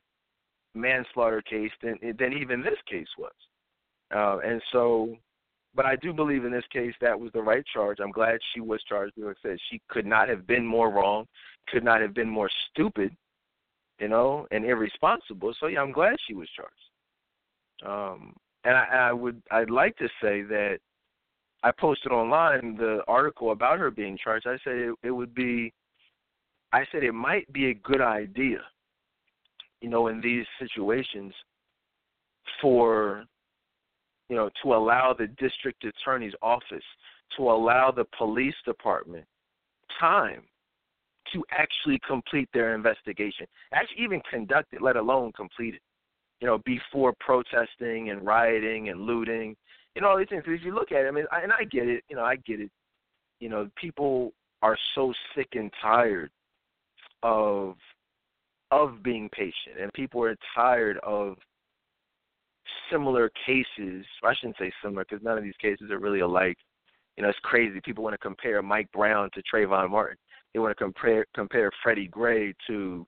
manslaughter case than than even this case was. Uh, and so, but I do believe in this case that was the right charge. I'm glad she was charged. Like I said, she could not have been more wrong, could not have been more stupid, you know, and irresponsible. So yeah, I'm glad she was charged. Um, and I, I would I'd like to say that I posted online the article about her being charged. I said it, it would be I said it might be a good idea, you know, in these situations for you know, to allow the district attorney's office, to allow the police department time to actually complete their investigation, actually even conduct it, let alone complete it. You know, before protesting and rioting and looting, know, all these things. If you look at it, I mean, I, and I get it. You know, I get it. You know, people are so sick and tired of of being patient, and people are tired of similar cases. I shouldn't say similar because none of these cases are really alike. You know, it's crazy. People want to compare Mike Brown to Trayvon Martin. They want to compare compare Freddie Gray to,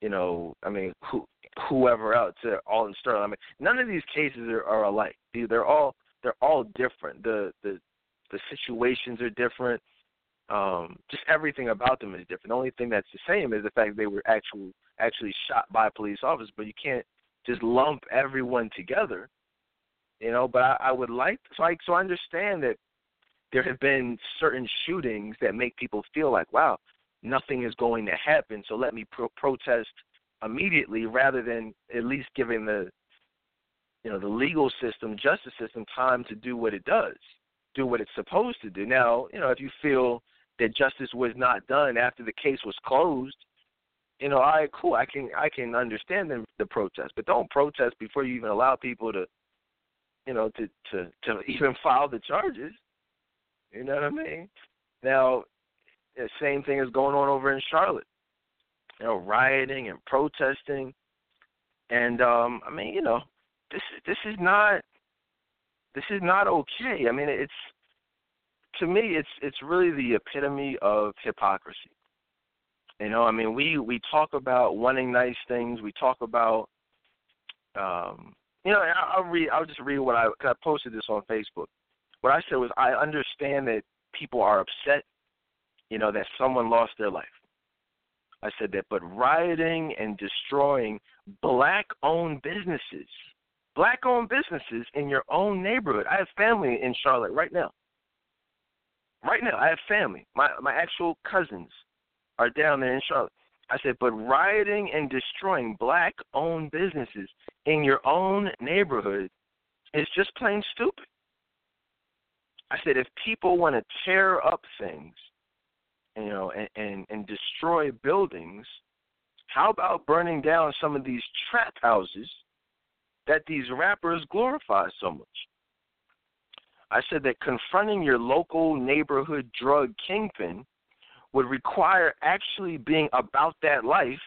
you know, I mean, who, whoever else to Alton Sterling. I mean, none of these cases are, are alike. They're all they're all different. The the the situations are different. Um, just everything about them is different. The only thing that's the same is the fact they were actual actually shot by police officers. But you can't just lump everyone together, you know. But I, I would like so I so I understand that there have been certain shootings that make people feel like, wow, nothing is going to happen, so let me pro- protest immediately rather than at least giving the you know the legal system, justice system time to do what it does, do what it's supposed to do. Now, you know, if you feel that justice was not done after the case was closed, you know, all right, cool. I can I can understand the, the protest, but don't protest before you even allow people to, you know, to to to even file the charges. You know what I mean? Now, the same thing is going on over in Charlotte. You know, rioting and protesting, and um, I mean, you know, this this is not this is not okay. I mean, it's to me, it's it's really the epitome of hypocrisy. You know, I mean, we we talk about wanting nice things. We talk about, um, you know, I'll read. I'll just read what I. Cause I posted this on Facebook. What I said was, I understand that people are upset. You know, that someone lost their life. I said that, but rioting and destroying black-owned businesses, black-owned businesses in your own neighborhood. I have family in Charlotte right now. Right now, I have family. My my actual cousins are down there in Charlotte. I said, but rioting and destroying black owned businesses in your own neighborhood is just plain stupid. I said, if people want to tear up things, you know, and, and, and destroy buildings, how about burning down some of these trap houses that these rappers glorify so much? I said that confronting your local neighborhood drug kingpin would require actually being about that life.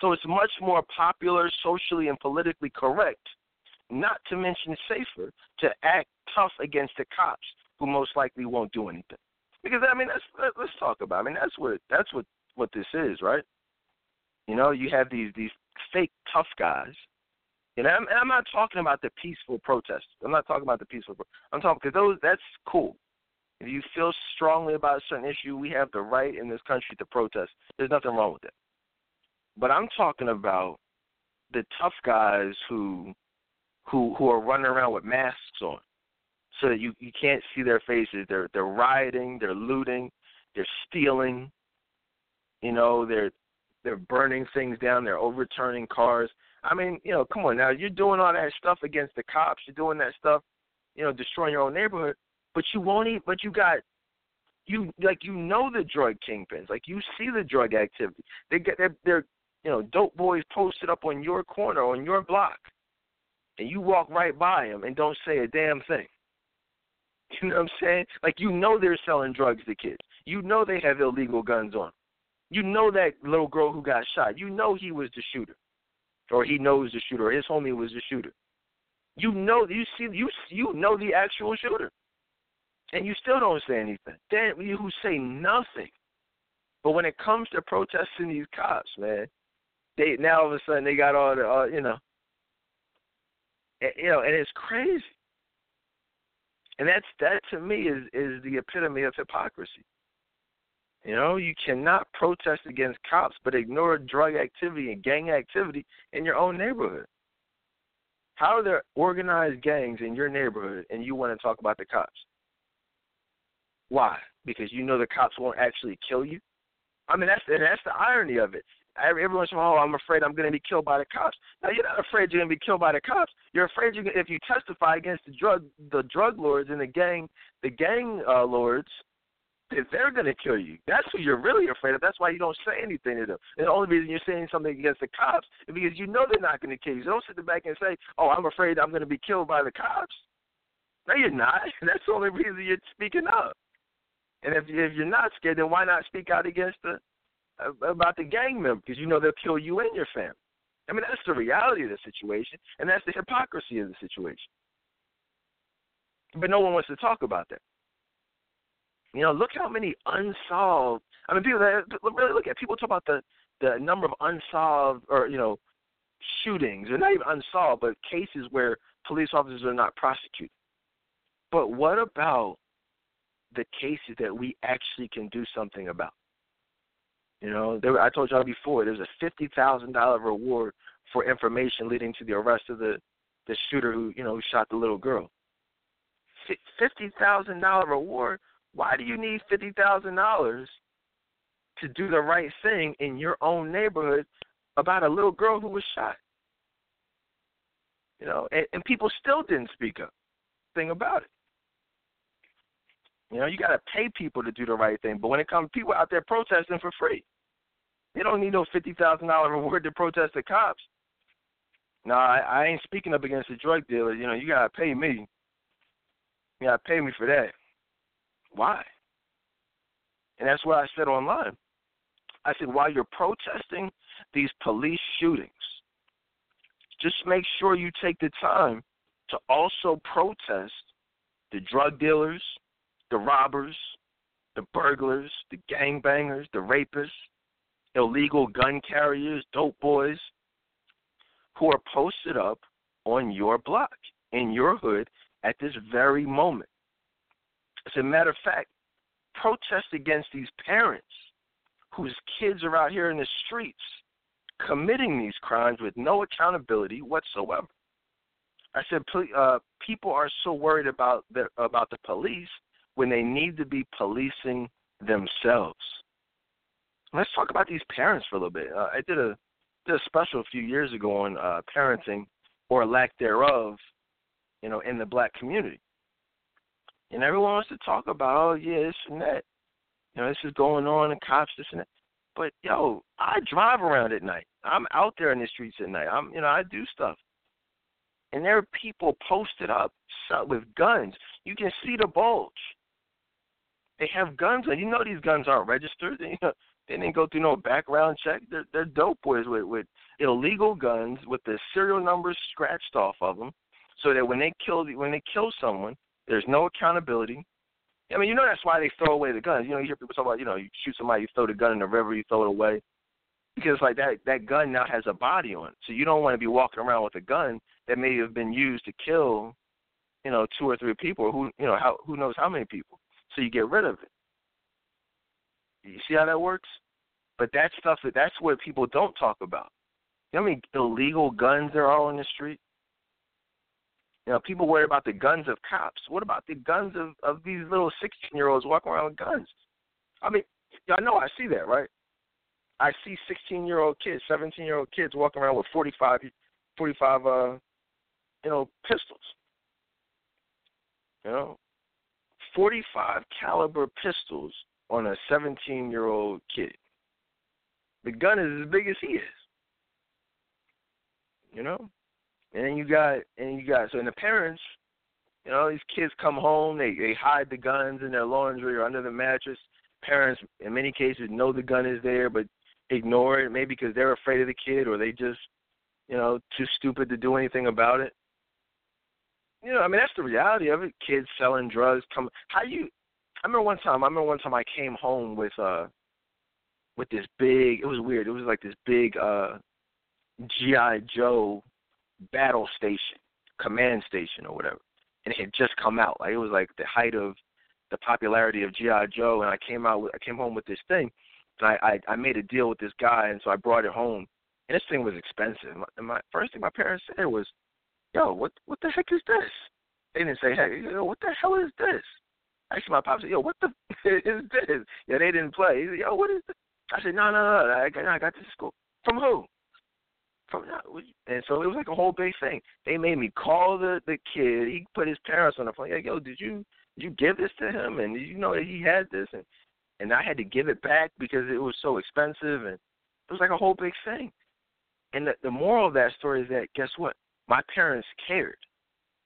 So it's much more popular, socially, and politically correct, not to mention safer, to act tough against the cops who most likely won't do anything. Because I mean, let's let's talk about. It. I mean, that's what that's what what this is, right? You know, you have these these fake tough guys. You I'm, I'm not talking about the peaceful protesters. I'm not talking about the peaceful. I'm talking because those that's cool. If you feel strongly about a certain issue, we have the right in this country to protest. There's nothing wrong with that. But I'm talking about the tough guys who who who are running around with masks on. So that you you can't see their faces. They're they're rioting, they're looting, they're stealing. You know, they're they're burning things down, they're overturning cars. I mean, you know, come on now, you're doing all that stuff against the cops, you're doing that stuff, you know, destroying your own neighborhood but you won't eat. But you got you like you know the drug kingpins. Like you see the drug activity. They get they're, they're you know dope boys posted up on your corner on your block, and you walk right by them and don't say a damn thing. You know what I'm saying? Like you know they're selling drugs to kids. You know they have illegal guns on. You know that little girl who got shot. You know he was the shooter, or he knows the shooter. Or his homie was the shooter. You know you see you you know the actual shooter and you still don't say anything. Damn you who say nothing. But when it comes to protesting these cops, man, they now all of a sudden they got all the uh, you know, you know, and it's crazy. And that's that to me is is the epitome of hypocrisy. You know, you cannot protest against cops but ignore drug activity and gang activity in your own neighborhood. How are there organized gangs in your neighborhood and you want to talk about the cops? Why? Because you know the cops won't actually kill you. I mean, that's and that's the irony of it. Every, once in a while, I'm afraid I'm going to be killed by the cops. Now you're not afraid you're going to be killed by the cops. You're afraid you if you testify against the drug the drug lords and the gang the gang uh, lords that they're going to kill you. That's who you're really afraid of. That's why you don't say anything to them. And the only reason you're saying something against the cops is because you know they're not going to kill you. So don't sit back and say, "Oh, I'm afraid I'm going to be killed by the cops." No, you're not. That's the only reason you're speaking up. And if if you're not scared, then why not speak out against the about the gang member? Because you know they'll kill you and your family. I mean, that's the reality of the situation, and that's the hypocrisy of the situation. But no one wants to talk about that. You know, look how many unsolved. I mean, people that really look at people talk about the the number of unsolved or you know shootings, or not even unsolved, but cases where police officers are not prosecuted. But what about the cases that we actually can do something about? You know, there, I told y'all before, there's a fifty thousand dollar reward for information leading to the arrest of the the shooter who you know who shot the little girl. Fifty thousand dollar reward why do you need fifty thousand dollars to do the right thing in your own neighborhood about a little girl who was shot? You know, and, and people still didn't speak up. Thing about it. You know, you got to pay people to do the right thing. But when it comes to people out there protesting for free, they don't need no fifty thousand dollar reward to protest the cops. No, I, I ain't speaking up against the drug dealers. You know, you gotta pay me. You gotta pay me for that. Why? And that's what I said online. I said, while you're protesting these police shootings, just make sure you take the time to also protest the drug dealers, the robbers, the burglars, the gangbangers, the rapists, illegal gun carriers, dope boys, who are posted up on your block, in your hood, at this very moment. As a matter of fact, protest against these parents whose kids are out here in the streets committing these crimes with no accountability whatsoever. I said, uh, people are so worried about the about the police when they need to be policing themselves. Let's talk about these parents for a little bit. Uh, I did a did a special a few years ago on uh, parenting or lack thereof, you know, in the black community. And everyone wants to talk about, oh yeah, this and that. You know, this is going on, and cops, this and that. But yo, I drive around at night. I'm out there in the streets at night. I'm, you know, I do stuff. And there are people posted up with guns. You can see the bulge. They have guns, and you know these guns aren't registered. You know, they didn't go through no background check. They're, they're dope boys with, with illegal guns with the serial numbers scratched off of them, so that when they kill when they kill someone, there's no accountability. I mean, you know that's why they throw away the guns. You know, you hear people talk about, you know, you shoot somebody, you throw the gun in the river, you throw it away, because like that that gun now has a body on it. So you don't want to be walking around with a gun that may have been used to kill, you know, two or three people, or who you know how who knows how many people. So you get rid of it. You see how that works? But that stuff that's what people don't talk about. You know how many illegal guns there are on the street? You know, people worry about the guns of cops. What about the guns of of these little sixteen year olds walking around with guns? I mean, I know I see that, right? I see sixteen year old kids, seventeen year old kids walking around with 45, 45 uh, you know, pistols. You know, forty five caliber pistols on a seventeen year old kid. The gun is as big as he is. You know, and then you got and you got so and the parents, you know, these kids come home, they they hide the guns in their laundry or under the mattress. Parents in many cases know the gun is there but ignore it, maybe because they're afraid of the kid or they just, you know, too stupid to do anything about it. You know, I mean that's the reality of it. Kids selling drugs come how you I remember one time I remember one time I came home with uh with this big it was weird. It was like this big uh G.I. Joe battle station, command station or whatever, and it had just come out. Like it was like the height of the popularity of GI Joe, and I came out, with, I came home with this thing, and I, I I made a deal with this guy, and so I brought it home, and this thing was expensive. And my first thing my parents said was, "Yo, what what the heck is this?" They didn't say, "Hey, yo, what the hell is this?" Actually, my pop said, "Yo, what the is this?" Yeah, they didn't play. He said, "Yo, what is this?" I said, no, no, no, I got, I got this school. From who? From and so it was like a whole big thing. They made me call the the kid. He put his parents on the phone. Like, yo, did you did you give this to him? And did you know that he had this? And and I had to give it back because it was so expensive. And it was like a whole big thing. And the, the moral of that story is that guess what? My parents cared.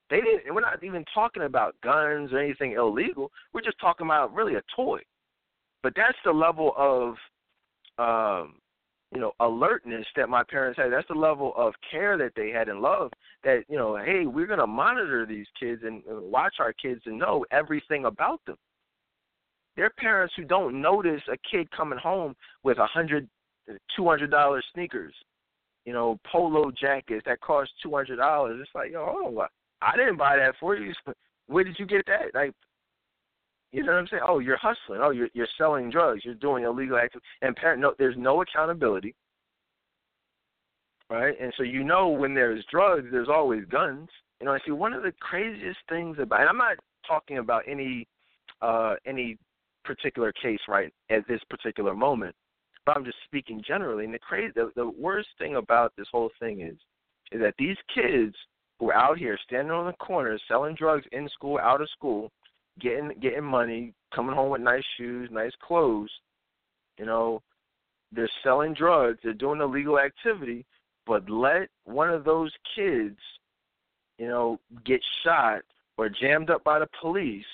They didn't. We're not even talking about guns or anything illegal. We're just talking about really a toy. But that's the level of, um, you know, alertness that my parents had. That's the level of care that they had and love. That you know, hey, we're gonna monitor these kids and watch our kids and know everything about them. There are parents who don't notice a kid coming home with a hundred, two hundred dollar sneakers, you know, polo jackets that cost two hundred dollars. It's like, yo, hold on, what? I didn't buy that for you. Where did you get that? Like, you know what I'm saying? Oh, you're hustling. Oh, you're you're selling drugs. You're doing illegal activity. And parent, no, there's no accountability, right? And so you know when there's drugs, there's always guns. You know, I see one of the craziest things about. And I'm not talking about any uh any particular case right at this particular moment, but I'm just speaking generally. And the crazy, the, the worst thing about this whole thing is, is that these kids who are out here standing on the corners selling drugs in school, out of school, getting getting money, coming home with nice shoes, nice clothes, you know, they're selling drugs, they're doing illegal activity, but let one of those kids, you know, get shot or jammed up by the police,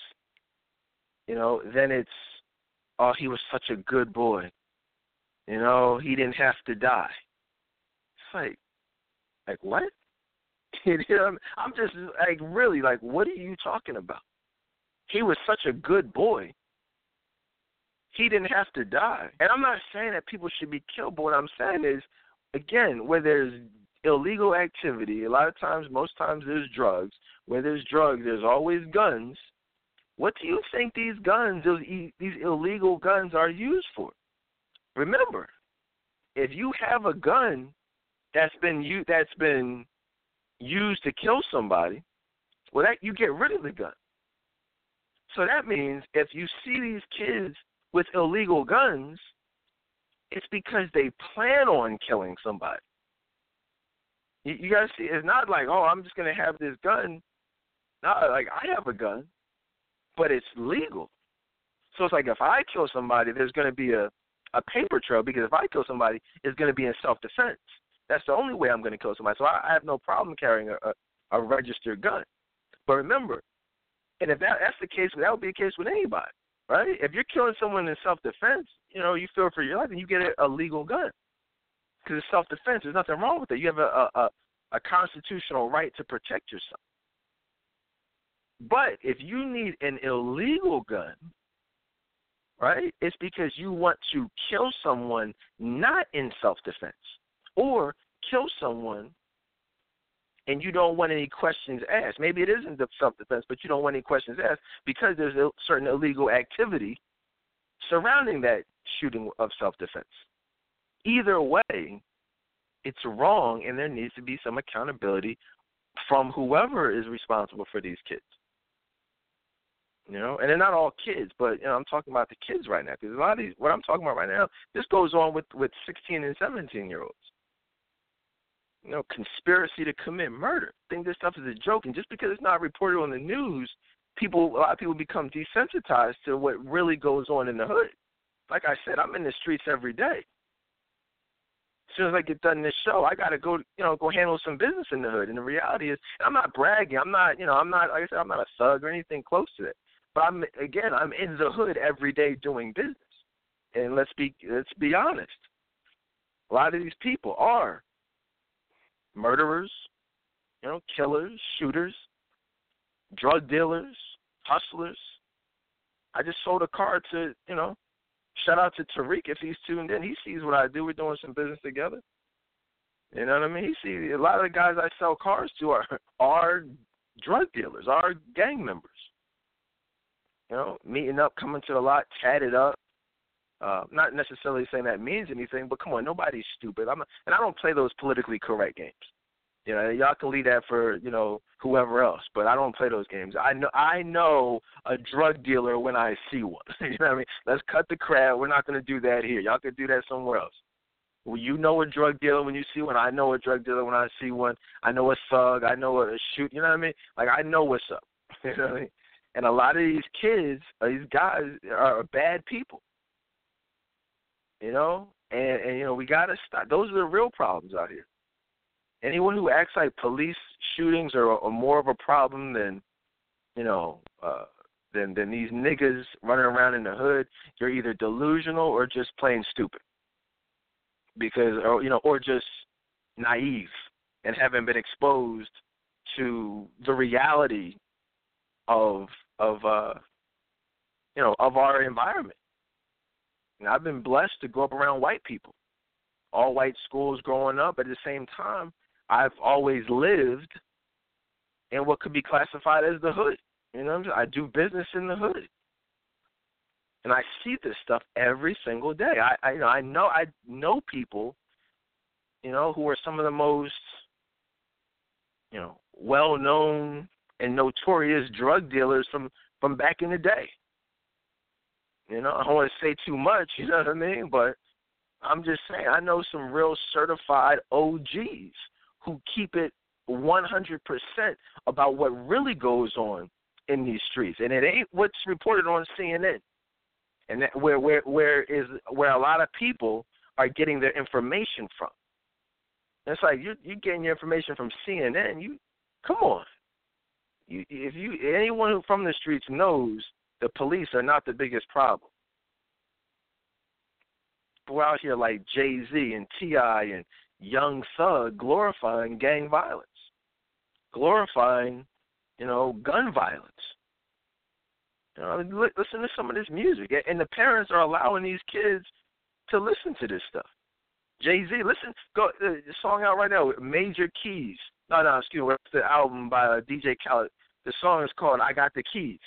you know, then it's oh, he was such a good boy. You know, he didn't have to die. It's like like what? you know, I'm just like really like, what are you talking about? He was such a good boy. He didn't have to die. And I'm not saying that people should be killed, but what I'm saying is, again, where there's illegal activity, a lot of times, most times there's drugs. Where there's drugs, there's always guns. What do you think these guns, these illegal guns, are used for? Remember, if you have a gun that's been you that's been used to kill somebody, well, that you get rid of the gun. So that means if you see these kids with illegal guns, it's because they plan on killing somebody. You, you guys see, it's not like, oh, I'm just going to have this gun. No, like I have a gun, but it's legal. So it's like if I kill somebody, there's going to be a a paper trail because if I kill somebody, it's going to be in self defense. That's the only way I'm going to kill somebody. So I, I have no problem carrying a, a, a registered gun. But remember, and if that, that's the case, that would be the case with anybody, right? If you're killing someone in self-defense, you know, you feel for your life, and you get a, a legal gun because it's self-defense. There's nothing wrong with it. You have a, a a constitutional right to protect yourself. But if you need an illegal gun, right, it's because you want to kill someone not in self defense or kill someone and you don't want any questions asked. Maybe it isn't self defense, but you don't want any questions asked because there's a certain illegal activity surrounding that shooting of self defense. Either way, it's wrong, and there needs to be some accountability from whoever is responsible for these kids. You know, and they're not all kids, but you know, I'm talking about the kids right now because a lot of these, what I'm talking about right now, this goes on with with 16 and 17 year olds you know, conspiracy to commit murder. Think this stuff is a joke, and just because it's not reported on the news, people a lot of people become desensitized to what really goes on in the hood. Like I said, I'm in the streets every day. As soon as I get done this show, I gotta go, you know, go handle some business in the hood. And the reality is, I'm not bragging. I'm not, you know, I'm not, like I said, I'm not a thug or anything close to that. But I'm again, I'm in the hood every day doing business. And let's be let's be honest. A lot of these people are murderers, you know, killers, shooters, drug dealers, hustlers. I just sold a car to, you know, shout out to Tariq if he's tuned in. He sees what I do. We're doing some business together. You know what I mean? He sees a lot of the guys I sell cars to are are drug dealers, are gang members. You know, meeting up, coming to the lot, tatted up, uh, not necessarily saying that means anything, but come on, nobody's stupid. I'm not, and I don't play those politically correct games. You know, y'all can leave that for you know whoever else, but I don't play those games. I know I know a drug dealer when I see one. you know what I mean? Let's cut the crap. We're not going to do that here. Y'all can do that somewhere else. Well, you know a drug dealer when you see one. I know a drug dealer when I see one. I know a thug. I know a shoot. You know what I mean? Like I know what's up. You know what I mean? And a lot of these kids, these guys, are bad people. You know, and and you know we gotta stop. Those are the real problems out here. Anyone who acts like police shootings are, are more of a problem than, you know, uh, than than these niggas running around in the hood, you're either delusional or just plain stupid because or you know or just naive and haven't been exposed to the reality of of uh you know of our environment. And I've been blessed to grow up around white people, all white schools growing up. At the same time, I've always lived in what could be classified as the hood. You know, I do business in the hood and I see this stuff every single day. I, I you know I know I know people, you know, who are some of the most, you know, well known and notorious drug dealers from from back in the day. You know, I don't want to say too much, you know what I mean, but I'm just saying I know some real certified OGs who keep it 100% about what really goes on in these streets, and it ain't what's reported on CNN and that, where where where is where a lot of people are getting their information from. it's like you you getting your information from CNN. You come on. You if you anyone who from the streets knows the police are not the biggest problem. We're out here like Jay Z and T.I. and Young Thug glorifying gang violence, glorifying, you know, gun violence. You know, listen to some of this music, and the parents are allowing these kids to listen to this stuff. Jay Z, listen, go the song out right now, Major Keys. No, no, excuse me, the album by uh, DJ Khaled. The song is called "I Got the Keys."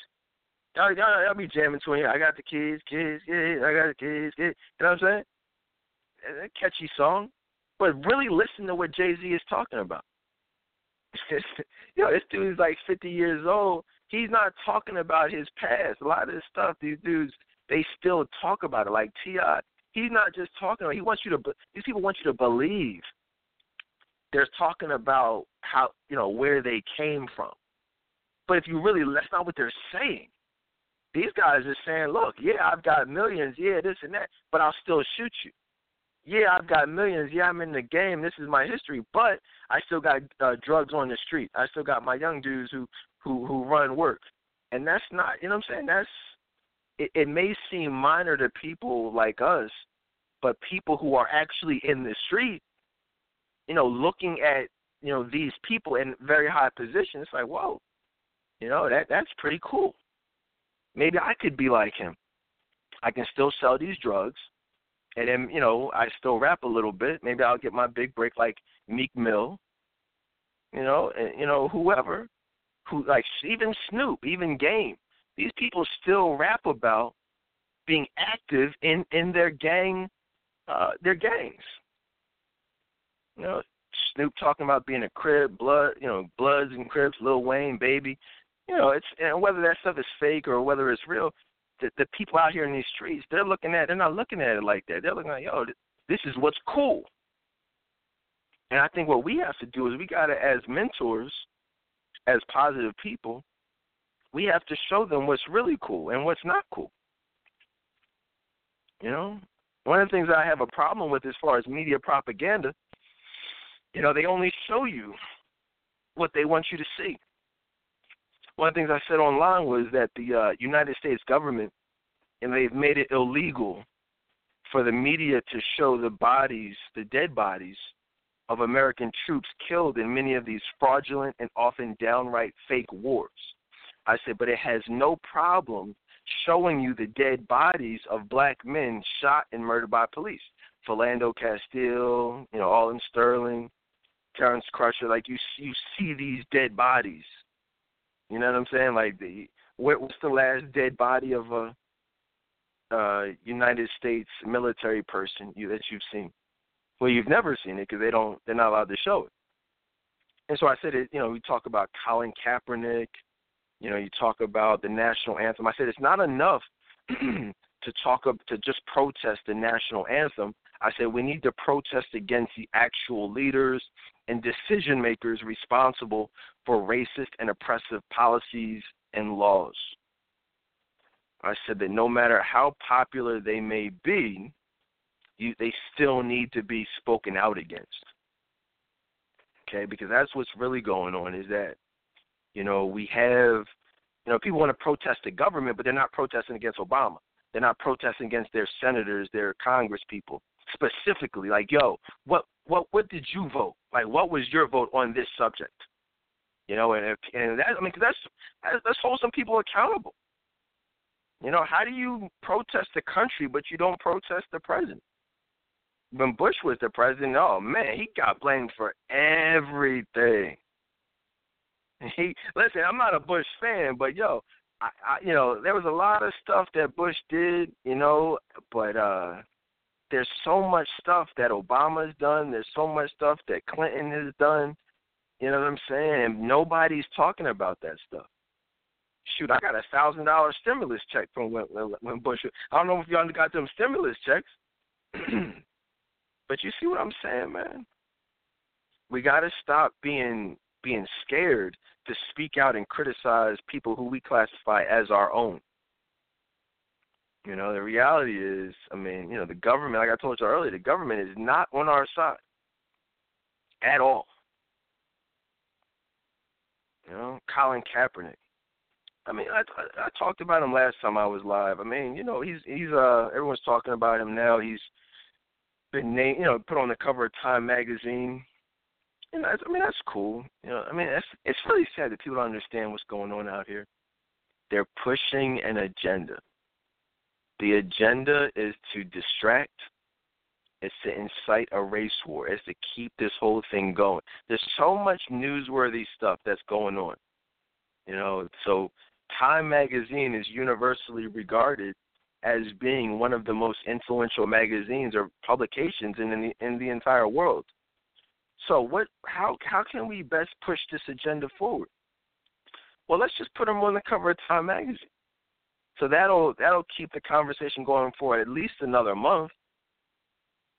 Y'all, y'all, y'all be jamming to it. I got the kids, kids, keys. I got the kids, keys. You know what I'm saying? It's A catchy song, but really listen to what Jay Z is talking about. Yo, this dude is like 50 years old he's not talking about his past. A lot of this stuff, these dudes, they still talk about it. Like T.I., he's not just talking. He wants you to. These people want you to believe. They're talking about how you know where they came from. But if you really, that's not what they're saying. These guys are saying, look, yeah, I've got millions, yeah, this and that, but I'll still shoot you. Yeah, I've got millions. Yeah, I'm in the game. This is my history, but I still got uh, drugs on the street. I still got my young dudes who who who run work, and that's not you know what I'm saying. That's it, it may seem minor to people like us, but people who are actually in the street, you know, looking at you know these people in very high positions, like whoa, you know that that's pretty cool. Maybe I could be like him. I can still sell these drugs, and then you know I still rap a little bit. Maybe I'll get my big break like Meek Mill, you know, and you know whoever who like even Snoop, even Game, these people still rap about being active in in their gang, uh, their gangs. You know, Snoop talking about being a Crip, Blood, you know, Bloods and Crips, Lil Wayne, Baby. You know, it's and whether that stuff is fake or whether it's real, the, the people out here in these streets, they're looking at, they're not looking at it like that. They're looking like, yo, this is what's cool. And I think what we have to do is we got to, as mentors, as positive people, we have to show them what's really cool and what's not cool. You know, one of the things I have a problem with as far as media propaganda, you know, they only show you what they want you to see. One of the things I said online was that the uh, United States government, and they've made it illegal for the media to show the bodies, the dead bodies of American troops killed in many of these fraudulent and often downright fake wars. I said, but it has no problem showing you the dead bodies of black men shot and murdered by police. Philando Castile, you know, Alton Sterling, Terrence Crutcher, like you you see these dead bodies. You know what I'm saying? Like the what's the last dead body of a uh United States military person you that you've seen? Well, you've never seen it because they don't. They're not allowed to show it. and so I said it. You know, we talk about Colin Kaepernick. You know, you talk about the national anthem. I said it's not enough to talk up to just protest the national anthem. I said we need to protest against the actual leaders and decision makers responsible for racist and oppressive policies and laws. I said that no matter how popular they may be, you, they still need to be spoken out against. Okay, because that's what's really going on is that, you know, we have, you know, people want to protest the government, but they're not protesting against Obama. They're not protesting against their senators, their Congress people specifically. Like, yo, what what what did you vote? Like, what was your vote on this subject? You know, and if, and that I mean, cause that's let's hold some people accountable. You know, how do you protest the country but you don't protest the president? When Bush was the president, oh man, he got blamed for everything. He listen, I'm not a Bush fan, but yo, I, I you know, there was a lot of stuff that Bush did, you know, but uh there's so much stuff that Obama's done, there's so much stuff that Clinton has done, you know what I'm saying? Nobody's talking about that stuff shoot, I got a thousand dollar stimulus check from when, when Bush. I don't know if y'all got them stimulus checks, but you see what I'm saying, man. We got to stop being being scared to speak out and criticize people who we classify as our own. You know, the reality is, I mean, you know, the government, like I told you earlier, the government is not on our side at all. You know, Colin Kaepernick. I mean, I, I I talked about him last time I was live. I mean, you know, he's he's uh everyone's talking about him now. He's been named, you know, put on the cover of Time magazine. You know, I mean that's cool. You know, I mean that's it's really sad that people don't understand what's going on out here. They're pushing an agenda. The agenda is to distract. It's to incite a race war. It's to keep this whole thing going. There's so much newsworthy stuff that's going on. You know, so Time magazine is universally regarded as being one of the most influential magazines or publications in the in the entire world. So what how how can we best push this agenda forward? Well, let's just put them on the cover of Time magazine. So that'll that'll keep the conversation going for at least another month.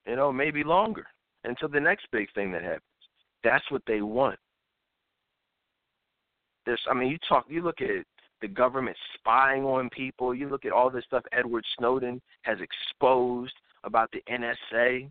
You know, maybe longer until the next big thing that happens. That's what they want. There's I mean, you talk you look at the government spying on people. You look at all this stuff Edward Snowden has exposed about the NSA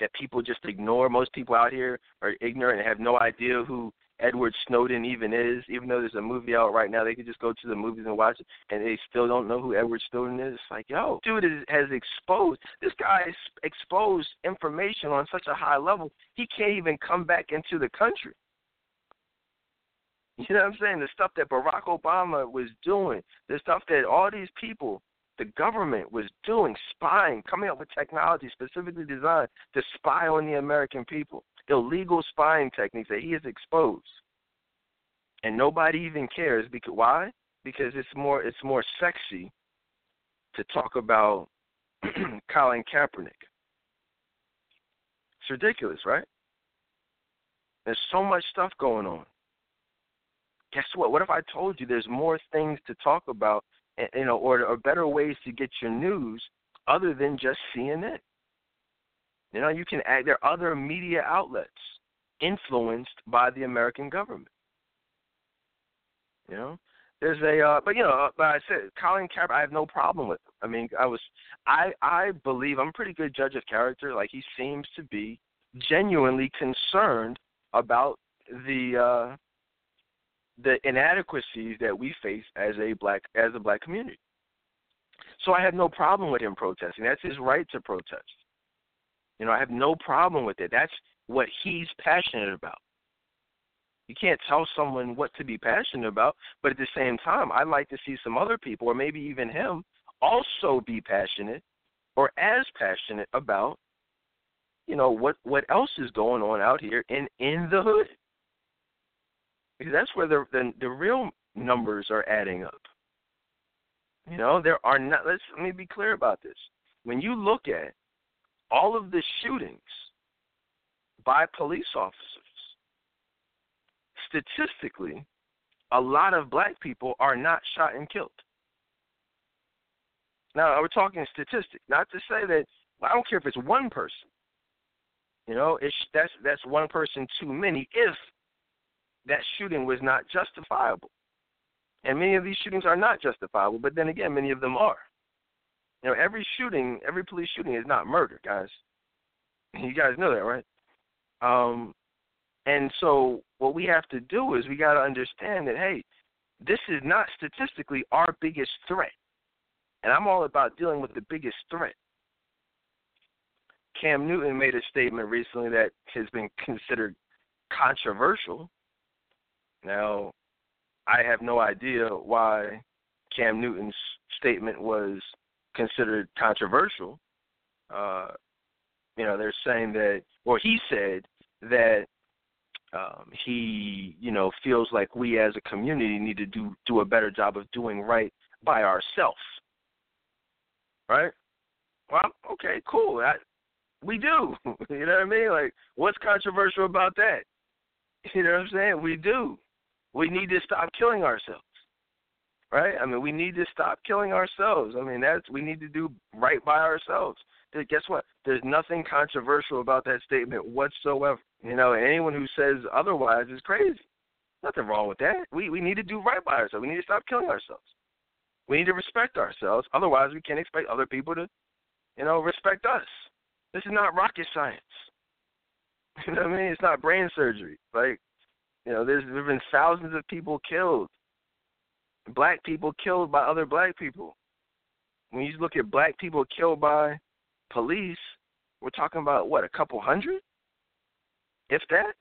that people just ignore. Most people out here are ignorant and have no idea who Edward Snowden even is. Even though there's a movie out right now, they could just go to the movies and watch it, and they still don't know who Edward Snowden is. It's like, yo, dude is, has exposed. This guy has exposed information on such a high level, he can't even come back into the country. You know what I'm saying? The stuff that Barack Obama was doing, the stuff that all these people, the government was doing, spying, coming up with technology specifically designed to spy on the American people, illegal spying techniques that he has exposed. And nobody even cares because why? Because it's more it's more sexy to talk about Colin Kaepernick. It's ridiculous, right? There's so much stuff going on guess what? What if I told you there's more things to talk about, you know, or, or better ways to get your news other than just CNN? You know, you can add there are other media outlets influenced by the American government. You know, there's a, uh, but you know, uh, but I said Colin Kaepernick, I have no problem with. Him. I mean, I was, I, I believe I'm a pretty good judge of character. Like he seems to be genuinely concerned about the uh the inadequacies that we face as a black as a black community. So I have no problem with him protesting. That's his right to protest. You know, I have no problem with it. That's what he's passionate about. You can't tell someone what to be passionate about, but at the same time, I'd like to see some other people, or maybe even him, also be passionate or as passionate about, you know, what what else is going on out here in in the hood because that's where the, the the real numbers are adding up. You know, there are not. Let's let me be clear about this. When you look at all of the shootings by police officers, statistically, a lot of black people are not shot and killed. Now we're talking statistics, not to say that I don't care if it's one person. You know, it's that's that's one person too many if that shooting was not justifiable. And many of these shootings are not justifiable, but then again, many of them are. You know, every shooting, every police shooting is not murder, guys. You guys know that, right? Um, and so what we have to do is we got to understand that hey, this is not statistically our biggest threat. And I'm all about dealing with the biggest threat. Cam Newton made a statement recently that has been considered controversial. Now, I have no idea why Cam Newton's statement was considered controversial. Uh, you know, they're saying that, or he said that um, he, you know, feels like we as a community need to do do a better job of doing right by ourselves. Right? Well, okay, cool. I, we do. you know what I mean? Like, what's controversial about that? You know what I'm saying? We do. We need to stop killing ourselves. Right? I mean, we need to stop killing ourselves. I mean, that's we need to do right by ourselves. Guess what? There's nothing controversial about that statement whatsoever. You know, anyone who says otherwise is crazy. Nothing wrong with that. We we need to do right by ourselves. We need to stop killing ourselves. We need to respect ourselves. Otherwise, we can't expect other people to, you know, respect us. This is not rocket science. You know what I mean? It's not brain surgery. Like, you know, there's there've been thousands of people killed, black people killed by other black people. When you look at black people killed by police, we're talking about what a couple hundred, if that.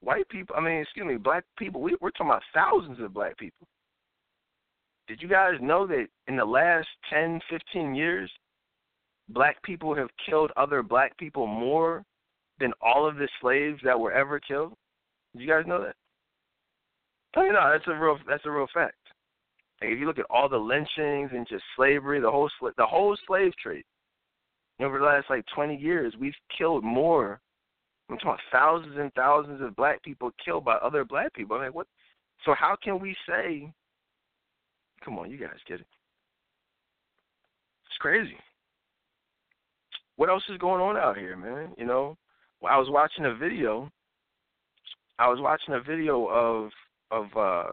White people, I mean, excuse me, black people. We, we're talking about thousands of black people. Did you guys know that in the last 10, 15 years, black people have killed other black people more than all of the slaves that were ever killed? Did you guys know that? Oh, you know, that's a real that's a real fact. Like if you look at all the lynchings and just slavery, the whole the whole slave trade, over the last like 20 years, we've killed more. I'm talking about thousands and thousands of black people killed by other black people. I mean, what? So how can we say? Come on, you guys get it. It's crazy what else is going on out here, man? You know, I was watching a video. I was watching a video of of uh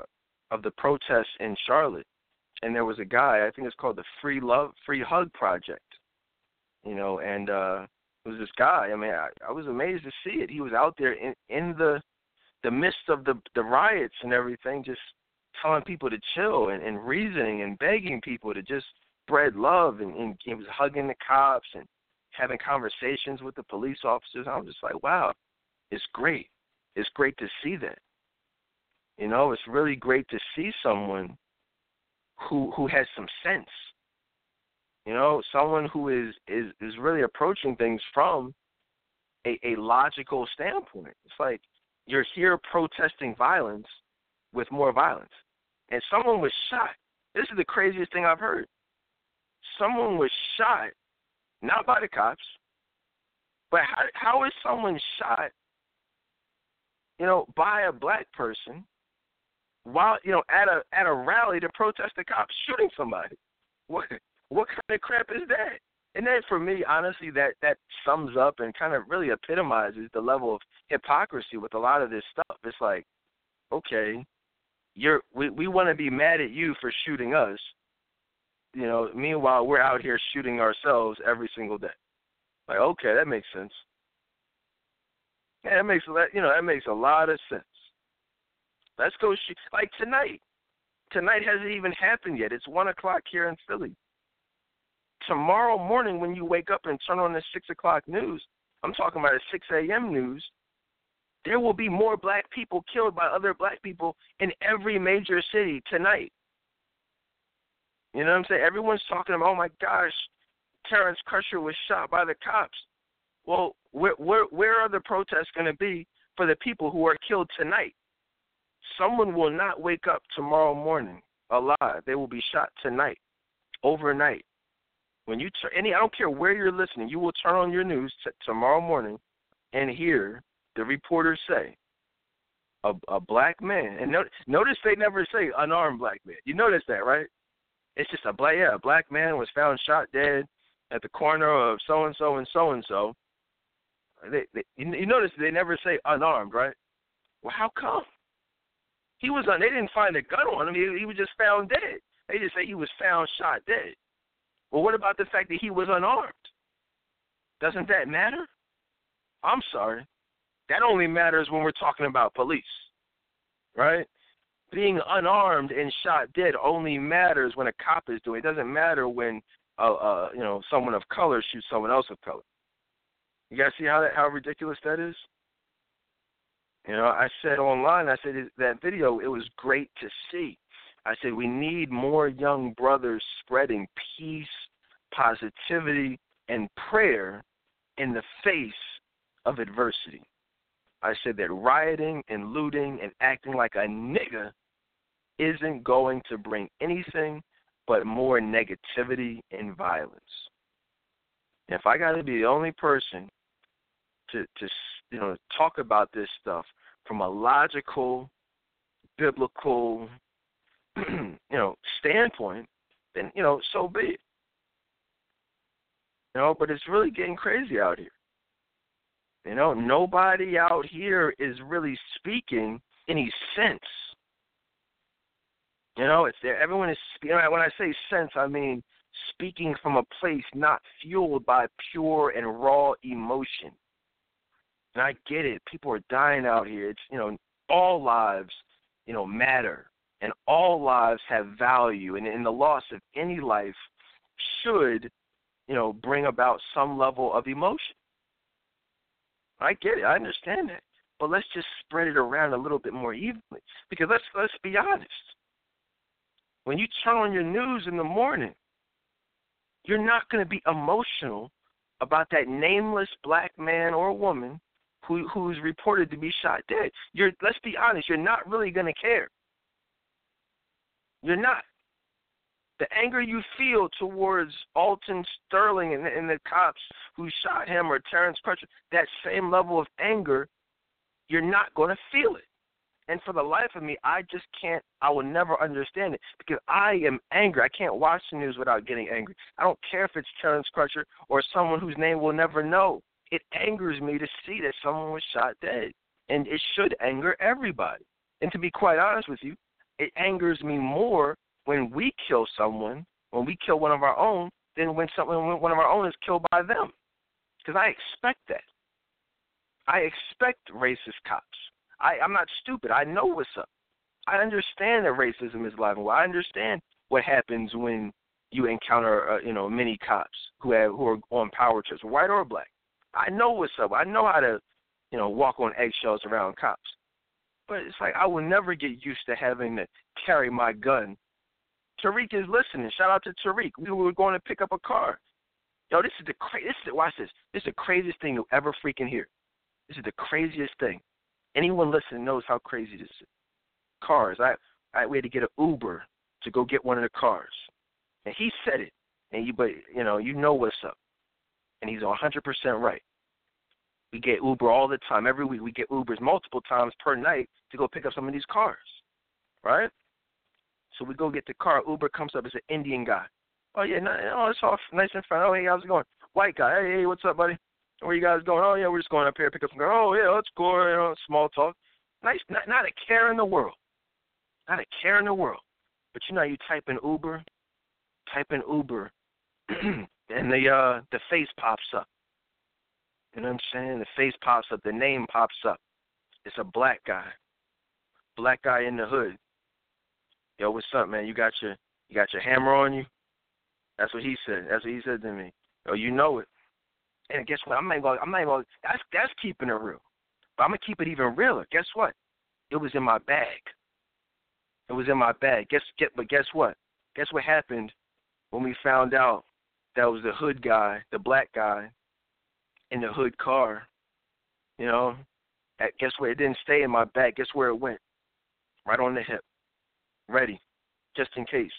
of the protests in Charlotte, and there was a guy. I think it's called the Free Love Free Hug Project. You know, and uh it was this guy. I mean, I, I was amazed to see it. He was out there in in the the midst of the the riots and everything, just telling people to chill and, and reasoning and begging people to just spread love and, and he was hugging the cops and having conversations with the police officers. I was just like, wow, it's great. It's great to see that. You know, it's really great to see someone who who has some sense. You know, someone who is is is really approaching things from a, a logical standpoint. It's like you're here protesting violence with more violence. And someone was shot. This is the craziest thing I've heard. Someone was shot not by the cops. But how how is someone shot, you know, by a black person while you know at a at a rally to protest the cops shooting somebody? What what kind of crap is that? And then for me, honestly, that that sums up and kind of really epitomizes the level of hypocrisy with a lot of this stuff. It's like, okay, you're we we want to be mad at you for shooting us, you know, meanwhile we're out here shooting ourselves every single day. Like, okay, that makes sense. Yeah, that makes that you know that makes a lot of sense. Let's go shoot like tonight. Tonight hasn't even happened yet. It's one o'clock here in Philly. Tomorrow morning, when you wake up and turn on the six o'clock news, I'm talking about the six a.m. news. There will be more black people killed by other black people in every major city tonight. You know what I'm saying? Everyone's talking about, oh my gosh, Terrence Crutcher was shot by the cops. Well, where where where are the protests going to be for the people who are killed tonight? Someone will not wake up tomorrow morning alive. They will be shot tonight, overnight. When you turn any, I don't care where you're listening, you will turn on your news t- tomorrow morning and hear the reporters say, a, a black man, and notice, notice they never say unarmed black man. You notice that, right? It's just a black yeah, a black man was found shot dead at the corner of so and so and so and so. They, they, you notice they never say unarmed, right? Well, how come? He was on. They didn't find a gun on him. He, he was just found dead. They just say he was found shot dead. Well, what about the fact that he was unarmed? Doesn't that matter? I'm sorry. That only matters when we're talking about police, right? Being unarmed and shot dead only matters when a cop is doing. It doesn't matter when, uh, uh, you know, someone of color shoots someone else of color. You guys see how that how ridiculous that is? You know, I said online, I said that video, it was great to see. I said we need more young brothers spreading peace, positivity, and prayer in the face of adversity. I said that rioting and looting and acting like a nigga isn't going to bring anything but more negativity and violence. If I got to be the only person to to you know talk about this stuff from a logical, biblical, you know standpoint, then you know so be it. You know, but it's really getting crazy out here. You know, nobody out here is really speaking any sense. You know, it's there. Everyone is. You know, when I say sense, I mean speaking from a place not fueled by pure and raw emotion. And I get it. People are dying out here. It's you know, all lives, you know, matter, and all lives have value, and, and the loss of any life should, you know, bring about some level of emotion. I get it. I understand that. But let's just spread it around a little bit more evenly. Because let's let's be honest. When you turn on your news in the morning, you're not going to be emotional about that nameless black man or woman who who's reported to be shot dead. You're let's be honest, you're not really going to care. You're not the anger you feel towards Alton Sterling and, and the cops who shot him or Terrence Crutcher, that same level of anger, you're not going to feel it. And for the life of me, I just can't, I will never understand it because I am angry. I can't watch the news without getting angry. I don't care if it's Terrence Crutcher or someone whose name we'll never know. It angers me to see that someone was shot dead. And it should anger everybody. And to be quite honest with you, it angers me more when we kill someone, when we kill one of our own, than when someone when one of our own is killed by them. Because I expect that. I expect racist cops. I, I'm not stupid. I know what's up. I understand that racism is alive and well. I understand what happens when you encounter, uh, you know, many cops who have who are on power trips, white or black. I know what's up. I know how to, you know, walk on eggshells around cops. But it's like I will never get used to having to carry my gun Tariq is listening. Shout out to Tariq. We were going to pick up a car. Yo, this is the cra- this is watch this. This is the craziest thing you'll ever freaking hear. This is the craziest thing. Anyone listening knows how crazy this is. Cars. I I we had to get an Uber to go get one of the cars, and he said it. And you but you know you know what's up, and he's 100% right. We get Uber all the time. Every week we get Ubers multiple times per night to go pick up some of these cars, right? So we go get the car. Uber comes up. It's an Indian guy. Oh yeah, oh it's all nice and fun. Oh hey, how's it going? White guy. Hey, hey, what's up, buddy? Where you guys going? Oh yeah, we're just going up here to pick up some. Oh yeah, that's cool. You know, small talk. Nice. Not, not a care in the world. Not a care in the world. But you know, you type in Uber, type in Uber, and the uh the face pops up. You know what I'm saying? The face pops up. The name pops up. It's a black guy. Black guy in the hood yo, what's up, man? You got your you got your hammer on you? That's what he said. That's what he said to me. Yo, you know it. And guess what? I'm not going. I'm not going. That's that's keeping it real. But I'm gonna keep it even realer. Guess what? It was in my bag. It was in my bag. Guess get. But guess what? Guess what happened when we found out that was the hood guy, the black guy, in the hood car. You know, guess where It didn't stay in my bag. Guess where it went? Right on the hip ready, just in case.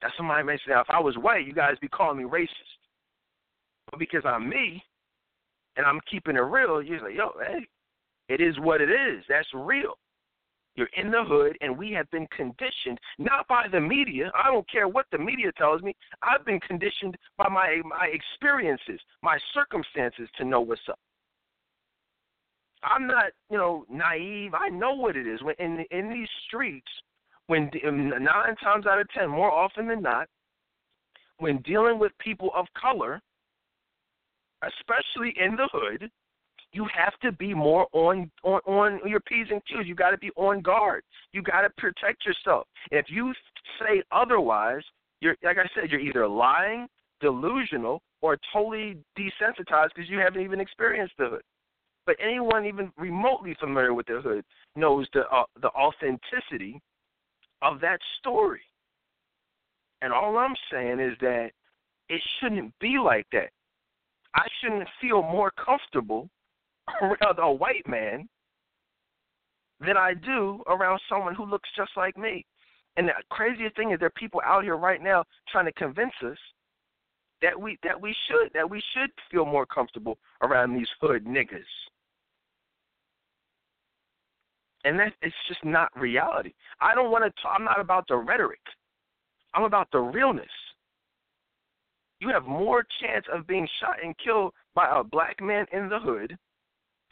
That's somebody may say, now, if I was white, you guys be calling me racist. But because I'm me, and I'm keeping it real, you're like, yo, hey, it is what it is. That's real. You're in the hood, and we have been conditioned not by the media. I don't care what the media tells me. I've been conditioned by my my experiences, my circumstances to know what's up. I'm not, you know, naive. I know what it is. When in in these streets, when um, nine times out of ten, more often than not, when dealing with people of color, especially in the hood, you have to be more on on on your p's and q's. You got to be on guard. You got to protect yourself. And If you say otherwise, you're like I said, you're either lying, delusional, or totally desensitized because you haven't even experienced the hood. But anyone even remotely familiar with the hood knows the uh, the authenticity of that story. And all I'm saying is that it shouldn't be like that. I shouldn't feel more comfortable around a white man than I do around someone who looks just like me. And the craziest thing is there are people out here right now trying to convince us that we that we should that we should feel more comfortable around these hood niggas. And that it's just not reality. I don't want to. I'm not about the rhetoric. I'm about the realness. You have more chance of being shot and killed by a black man in the hood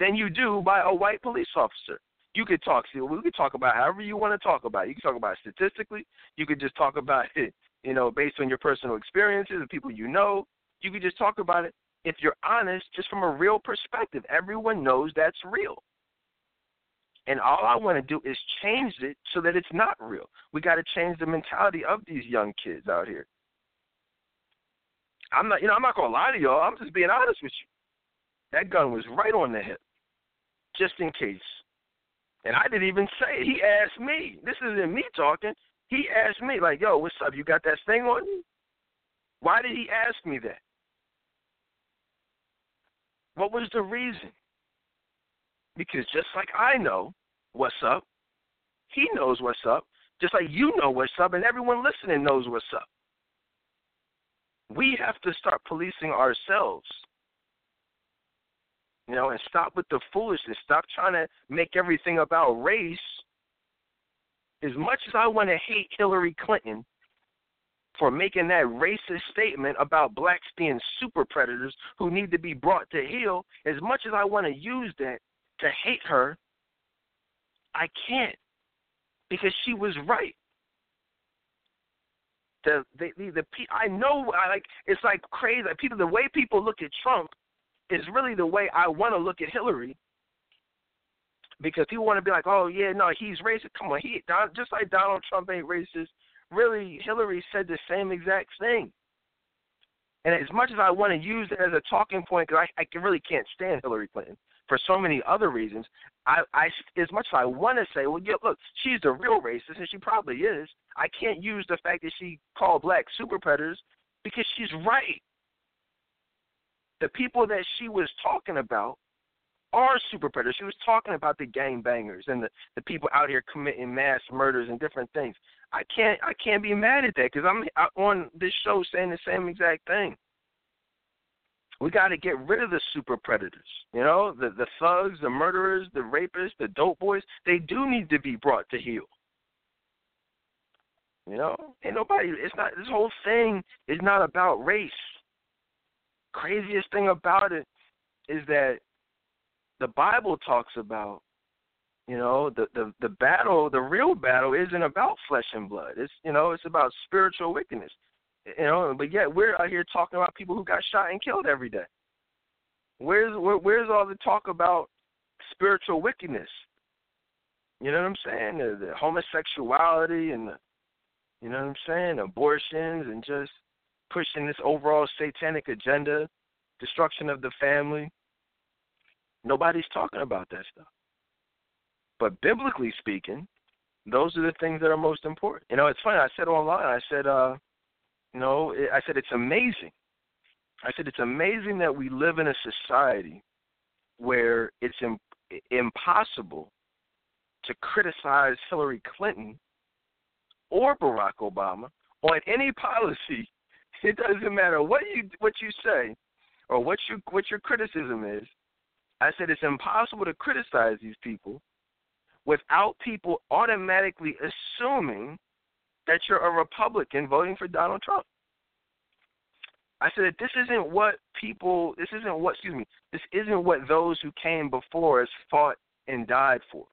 than you do by a white police officer. You could talk. See, we could talk about however you want to talk about. It. You can talk about it statistically. You could just talk about it, you know, based on your personal experiences and people you know. You could just talk about it if you're honest, just from a real perspective. Everyone knows that's real. And all I want to do is change it so that it's not real. We got to change the mentality of these young kids out here. I'm not, you know, I'm not gonna lie to y'all. I'm just being honest with you. That gun was right on the hip, just in case. And I didn't even say it. He asked me. This isn't me talking. He asked me, like, "Yo, what's up? You got that thing on you?" Why did he ask me that? What was the reason? Because just like I know, what's up. He knows what's up, just like you know what's up, and everyone listening knows what's up. We have to start policing ourselves. You know, and stop with the foolishness. Stop trying to make everything about race. As much as I want to hate Hillary Clinton for making that racist statement about blacks being super predators who need to be brought to heel, as much as I want to use that to hate her, I can't because she was right. The the the, the I know I like it's like crazy. People, the way people look at Trump is really the way I want to look at Hillary. Because people want to be like, oh yeah, no, he's racist. Come on, he just like Donald Trump ain't racist. Really, Hillary said the same exact thing. And as much as I want to use it as a talking point, because I, I really can't stand Hillary Clinton for so many other reasons. I, I as much as I want to say, well, yeah, look, she's the real racist, and she probably is. I can't use the fact that she called black super predators because she's right. The people that she was talking about are super predators. She was talking about the gang bangers and the, the people out here committing mass murders and different things. I can't I can't be mad at that because I'm on this show saying the same exact thing. We got to get rid of the super predators. You know, the the thugs, the murderers, the rapists, the dope boys. They do need to be brought to heel. You know, ain't nobody. It's not. This whole thing is not about race. Craziest thing about it is that the Bible talks about you know the the the battle the real battle isn't about flesh and blood it's you know it's about spiritual wickedness you know, but yet we're out here talking about people who got shot and killed every day. Where's where, where's all the talk about spiritual wickedness? You know what I'm saying? The, the homosexuality and the, you know what I'm saying? Abortions and just pushing this overall satanic agenda, destruction of the family. Nobody's talking about that stuff. But biblically speaking, those are the things that are most important. You know, it's funny. I said online. I said, uh, you know, I said it's amazing. I said it's amazing that we live in a society where it's Im- impossible to criticize Hillary Clinton or Barack Obama on any policy. It doesn't matter what you what you say or what you what your criticism is. I said it's impossible to criticize these people without people automatically assuming that you're a Republican voting for Donald Trump. I said this isn't what people, this isn't what, excuse me, this isn't what those who came before us fought and died for.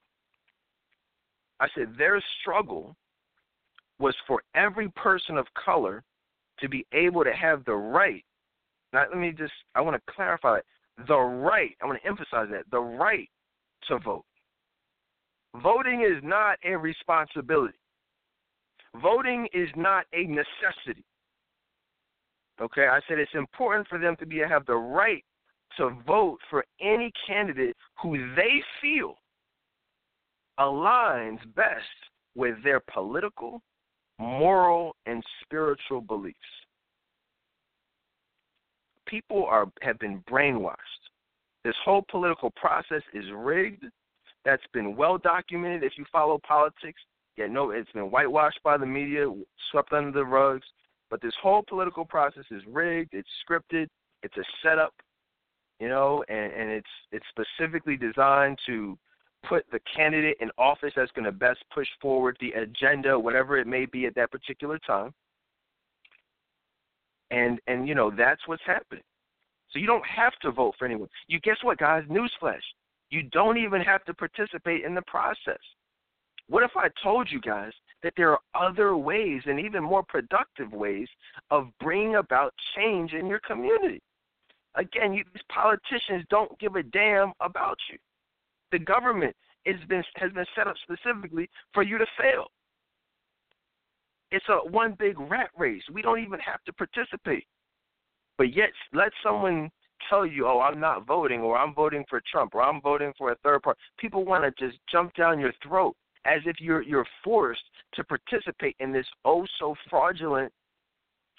I said their struggle was for every person of color to be able to have the right. Now, let me just, I want to clarify it. The right, I want to emphasize that, the right to vote. Voting is not a responsibility. Voting is not a necessity. Okay, I said it's important for them to be have the right to vote for any candidate who they feel aligns best with their political, moral, and spiritual beliefs. People are have been brainwashed. This whole political process is rigged. That's been well documented. If you follow politics, yeah, no, it's been whitewashed by the media, swept under the rugs. But this whole political process is rigged. It's scripted. It's a setup, you know, and, and it's it's specifically designed to put the candidate in office that's going to best push forward the agenda, whatever it may be at that particular time. And and you know that's what's happening. So you don't have to vote for anyone. You guess what, guys? Newsflash: you don't even have to participate in the process. What if I told you guys that there are other ways and even more productive ways of bringing about change in your community? Again, you, these politicians don't give a damn about you. The government has been has been set up specifically for you to fail. It's a one big rat race. We don't even have to participate. But yet, let someone tell you, "Oh, I'm not voting," or "I'm voting for Trump," or "I'm voting for a third party." People want to just jump down your throat as if you're you're forced to participate in this oh so fraudulent,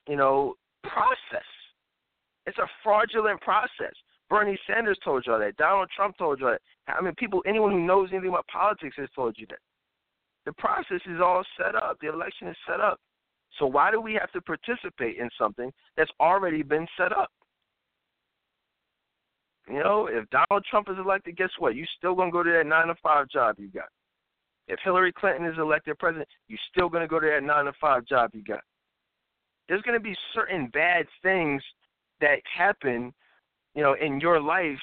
you know, process. It's a fraudulent process. Bernie Sanders told you all that. Donald Trump told you that. I mean, people, anyone who knows anything about politics has told you that. The process is all set up. The election is set up. So why do we have to participate in something that's already been set up? You know, if Donald Trump is elected, guess what? You still gonna go to that nine to five job you got. If Hillary Clinton is elected president, you're still going to go to that nine to five job you got. There's going to be certain bad things that happen, you know, in your life.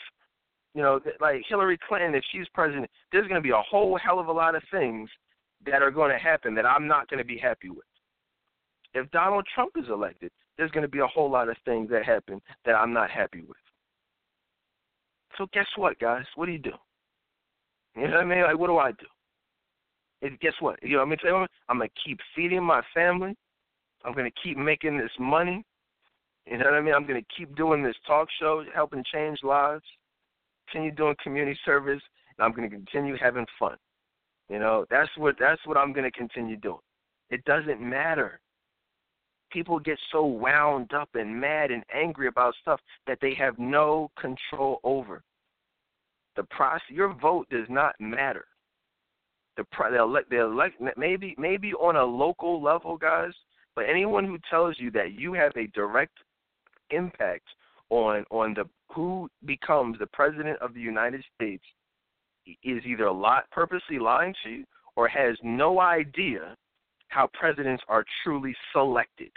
You know, like Hillary Clinton, if she's president, there's going to be a whole hell of a lot of things that are going to happen that I'm not going to be happy with. If Donald Trump is elected, there's going to be a whole lot of things that happen that I'm not happy with. So guess what, guys? What do you do? You know what I mean? Like, what do I do? And guess what? You know, what I'm gonna I'm gonna keep feeding my family. I'm gonna keep making this money. You know what I mean? I'm gonna keep doing this talk show, helping change lives. Continue doing community service, and I'm gonna continue having fun. You know, that's what that's what I'm gonna continue doing. It doesn't matter. People get so wound up and mad and angry about stuff that they have no control over. The process, your vote does not matter the the elect the elect maybe maybe on a local level, guys. But anyone who tells you that you have a direct impact on on the who becomes the president of the United States is either a lot purposely lying to you or has no idea how presidents are truly selected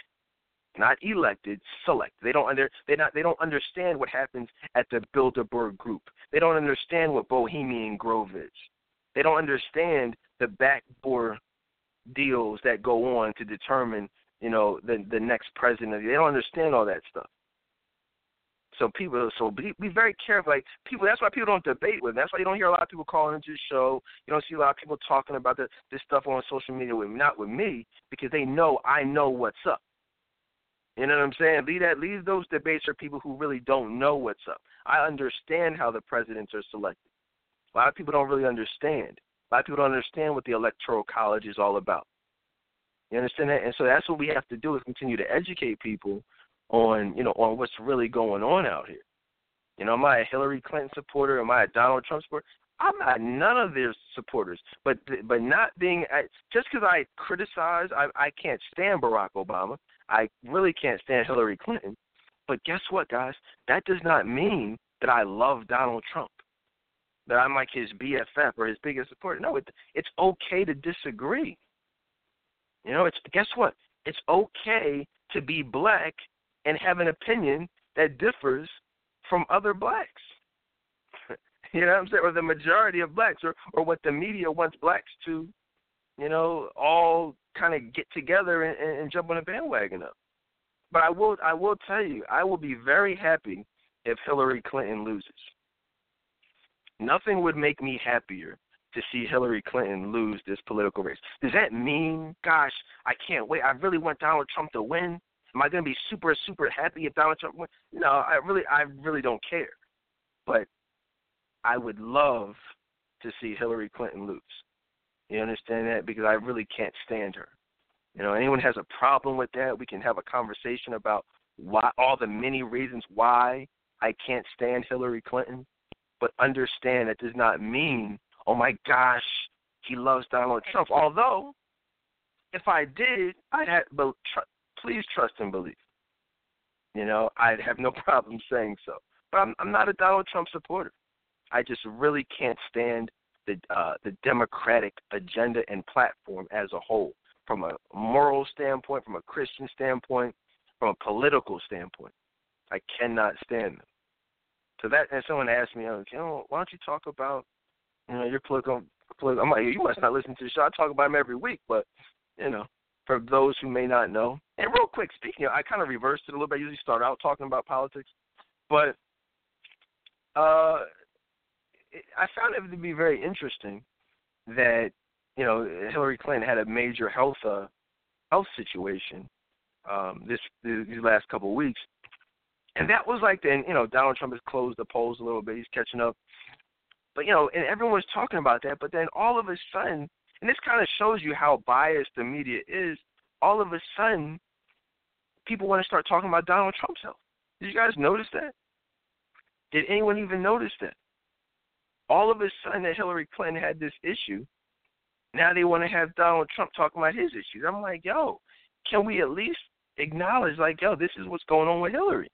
not elected, select. They don't under they not they don't understand what happens at the Bilderberg group. They don't understand what Bohemian Grove is. They don't understand the backdoor deals that go on to determine, you know, the the next president. They don't understand all that stuff. So people, so be, be very careful. Like people, that's why people don't debate with. That's why you don't hear a lot of people calling into the show. You don't see a lot of people talking about the, this stuff on social media with not with me because they know I know what's up. You know what I'm saying? Leave that, leave those debates for people who really don't know what's up. I understand how the presidents are selected. A lot of people don't really understand. A lot of people don't understand what the electoral college is all about. You understand that? And so that's what we have to do is continue to educate people on, you know, on what's really going on out here. You know, am I a Hillary Clinton supporter? Am I a Donald Trump supporter? I'm not none of their supporters. But but not being just because I criticize, I I can't stand Barack Obama. I really can't stand Hillary Clinton. But guess what, guys? That does not mean that I love Donald Trump. that I'm like his BFF or his biggest supporter. No, it, it's okay to disagree. You know, it's guess what? It's okay to be black and have an opinion that differs from other blacks. you know what I'm saying? Or the majority of blacks or, or what the media wants blacks to, you know, all kind of get together and, and jump on a bandwagon of. But I will I will tell you, I will be very happy if Hillary Clinton loses. Nothing would make me happier to see Hillary Clinton lose this political race. Does that mean, gosh, I can't wait. I really want Donald Trump to win. Am I going to be super super happy if Donald Trump wins? No, I really I really don't care. But I would love to see Hillary Clinton lose. You understand that? Because I really can't stand her. You know, anyone has a problem with that, we can have a conversation about why all the many reasons why I can't stand Hillary Clinton. But understand that does not mean, oh my gosh, he loves Donald Trump. Although, if I did, I'd have, but please trust and believe. You know, I'd have no problem saying so. But I'm, I'm not a Donald Trump supporter. I just really can't stand the uh, the Democratic agenda and platform as a whole, from a moral standpoint, from a Christian standpoint, from a political standpoint. I cannot stand them. So that, and someone asked me, oh, you know, why don't you talk about, you know, your political, political? I'm like, you must not listen to the show. I talk about them every week, but you know, for those who may not know. And real quick, speaking, of, I kind of reversed it a little bit. I usually start out talking about politics, but uh, I found it to be very interesting that you know Hillary Clinton had a major health uh, health situation um, this these last couple of weeks, and that was like then you know Donald Trump has closed the polls a little bit. He's catching up, but you know, and everyone was talking about that. But then all of a sudden, and this kind of shows you how biased the media is. All of a sudden, people want to start talking about Donald Trump's health. Did you guys notice that? Did anyone even notice that? All of a sudden, that Hillary Clinton had this issue. Now they want to have Donald Trump talking about his issues. I'm like, yo, can we at least acknowledge, like, yo, this is what's going on with Hillary,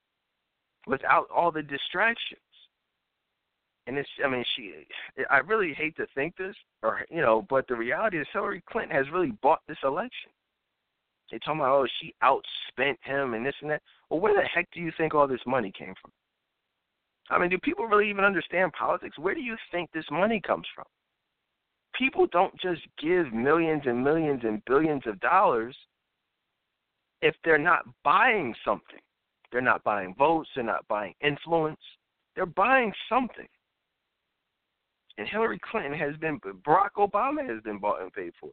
without all the distractions? And it's, I mean, she, I really hate to think this, or you know, but the reality is Hillary Clinton has really bought this election. They talking about, oh, she outspent him and this and that. Well, where the heck do you think all this money came from? I mean, do people really even understand politics? Where do you think this money comes from? People don't just give millions and millions and billions of dollars if they're not buying something. They're not buying votes, they're not buying influence. They're buying something. And Hillary Clinton has been Barack Obama has been bought and paid for.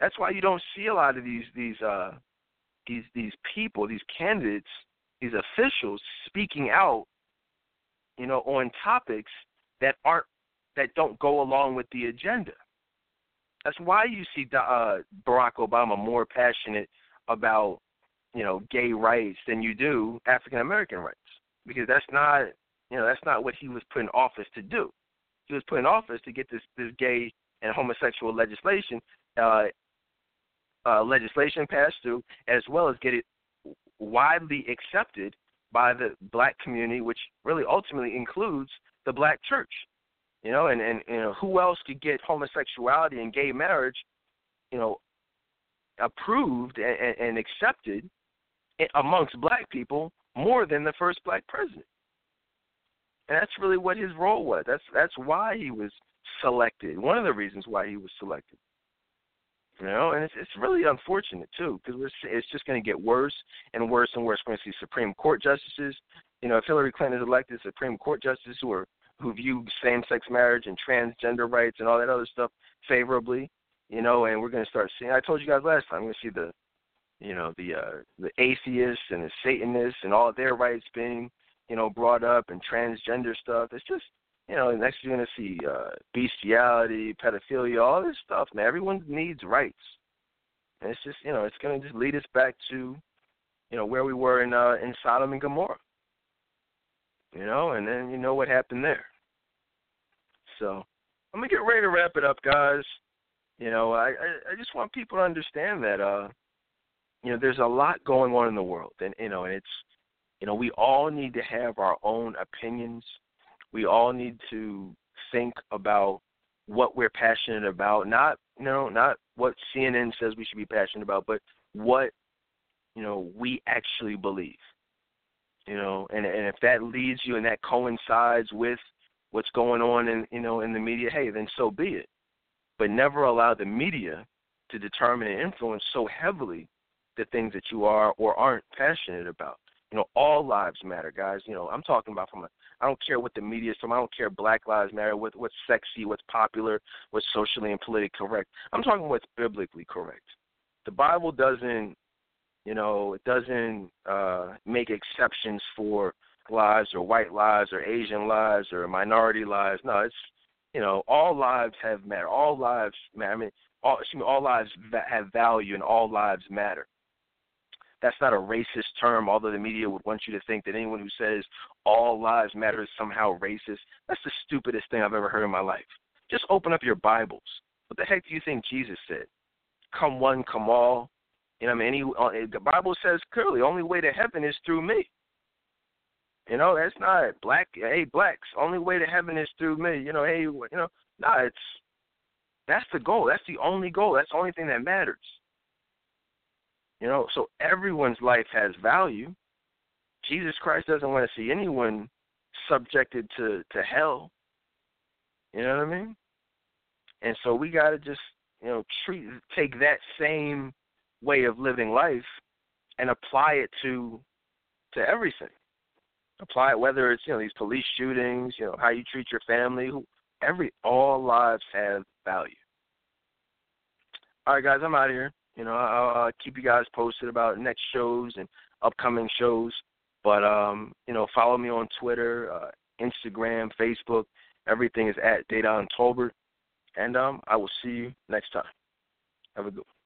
That's why you don't see a lot of these these uh these these people, these candidates, these officials speaking out you know, on topics that aren't that don't go along with the agenda. That's why you see uh, Barack Obama more passionate about you know gay rights than you do African American rights because that's not you know that's not what he was put in office to do. He was put in office to get this this gay and homosexual legislation uh, uh, legislation passed through, as well as get it widely accepted by the black community, which really ultimately includes the black church. You know, and, and you know, who else could get homosexuality and gay marriage, you know, approved and, and accepted amongst black people more than the first black president. And that's really what his role was. That's that's why he was selected. One of the reasons why he was selected. You know, and it's it's really unfortunate too because it's just going to get worse and worse and worse. We're going to see Supreme Court justices. You know, if Hillary Clinton is elected, Supreme Court justices who are who view same-sex marriage and transgender rights and all that other stuff favorably. You know, and we're going to start seeing. I told you guys last time. We're going to see the, you know, the uh, the atheists and the Satanists and all their rights being, you know, brought up and transgender stuff. It's just you know, next you're to see uh, bestiality, pedophilia, all this stuff. Man, everyone needs rights, and it's just you know, it's to just lead us back to, you know, where we were in uh, in Sodom and Gomorrah. You know, and then you know what happened there. So I'm gonna get ready to wrap it up, guys. You know, I I, I just want people to understand that uh, you know, there's a lot going on in the world, and you know, and it's you know, we all need to have our own opinions we all need to think about what we're passionate about, not you know, not what CNN says we should be passionate about, but what you know we actually believe. You know, and and if that leads you and that coincides with what's going on in you know in the media, hey, then so be it. But never allow the media to determine and influence so heavily the things that you are or aren't passionate about. You know, all lives matter, guys. You know, I'm talking about from a I don't care what the media is from. I don't care Black Lives Matter, what what's sexy, what's popular, what's socially and politically correct. I'm talking what's biblically correct. The Bible doesn't, you know, it doesn't uh make exceptions for lives or white lives or Asian lives or minority lives. No, it's you know, all lives have matter. All lives matter. I mean, all excuse me, all lives have value and all lives matter. That's not a racist term, although the media would want you to think that anyone who says all lives matter is somehow racist. That's the stupidest thing I've ever heard in my life. Just open up your Bibles. What the heck do you think Jesus said? Come one, come all. You know, I mean, any, uh, the Bible says clearly, only way to heaven is through me. You know, that's not black. Hey, blacks, only way to heaven is through me. You know, hey, you know, no, nah, it's that's the goal. That's the only goal. That's the only thing that matters. You know, so everyone's life has value. Jesus Christ doesn't want to see anyone subjected to to hell. You know what I mean? And so we got to just, you know, treat take that same way of living life and apply it to to everything. Apply it whether it's, you know, these police shootings, you know, how you treat your family, every all lives have value. All right, guys, I'm out of here. You know, I'll, keep you guys posted about next shows and upcoming shows. But um, you know, follow me on Twitter, uh, Instagram, Facebook. Everything is at Dedan Tolbert. And um, I will see you next time. Have a good one.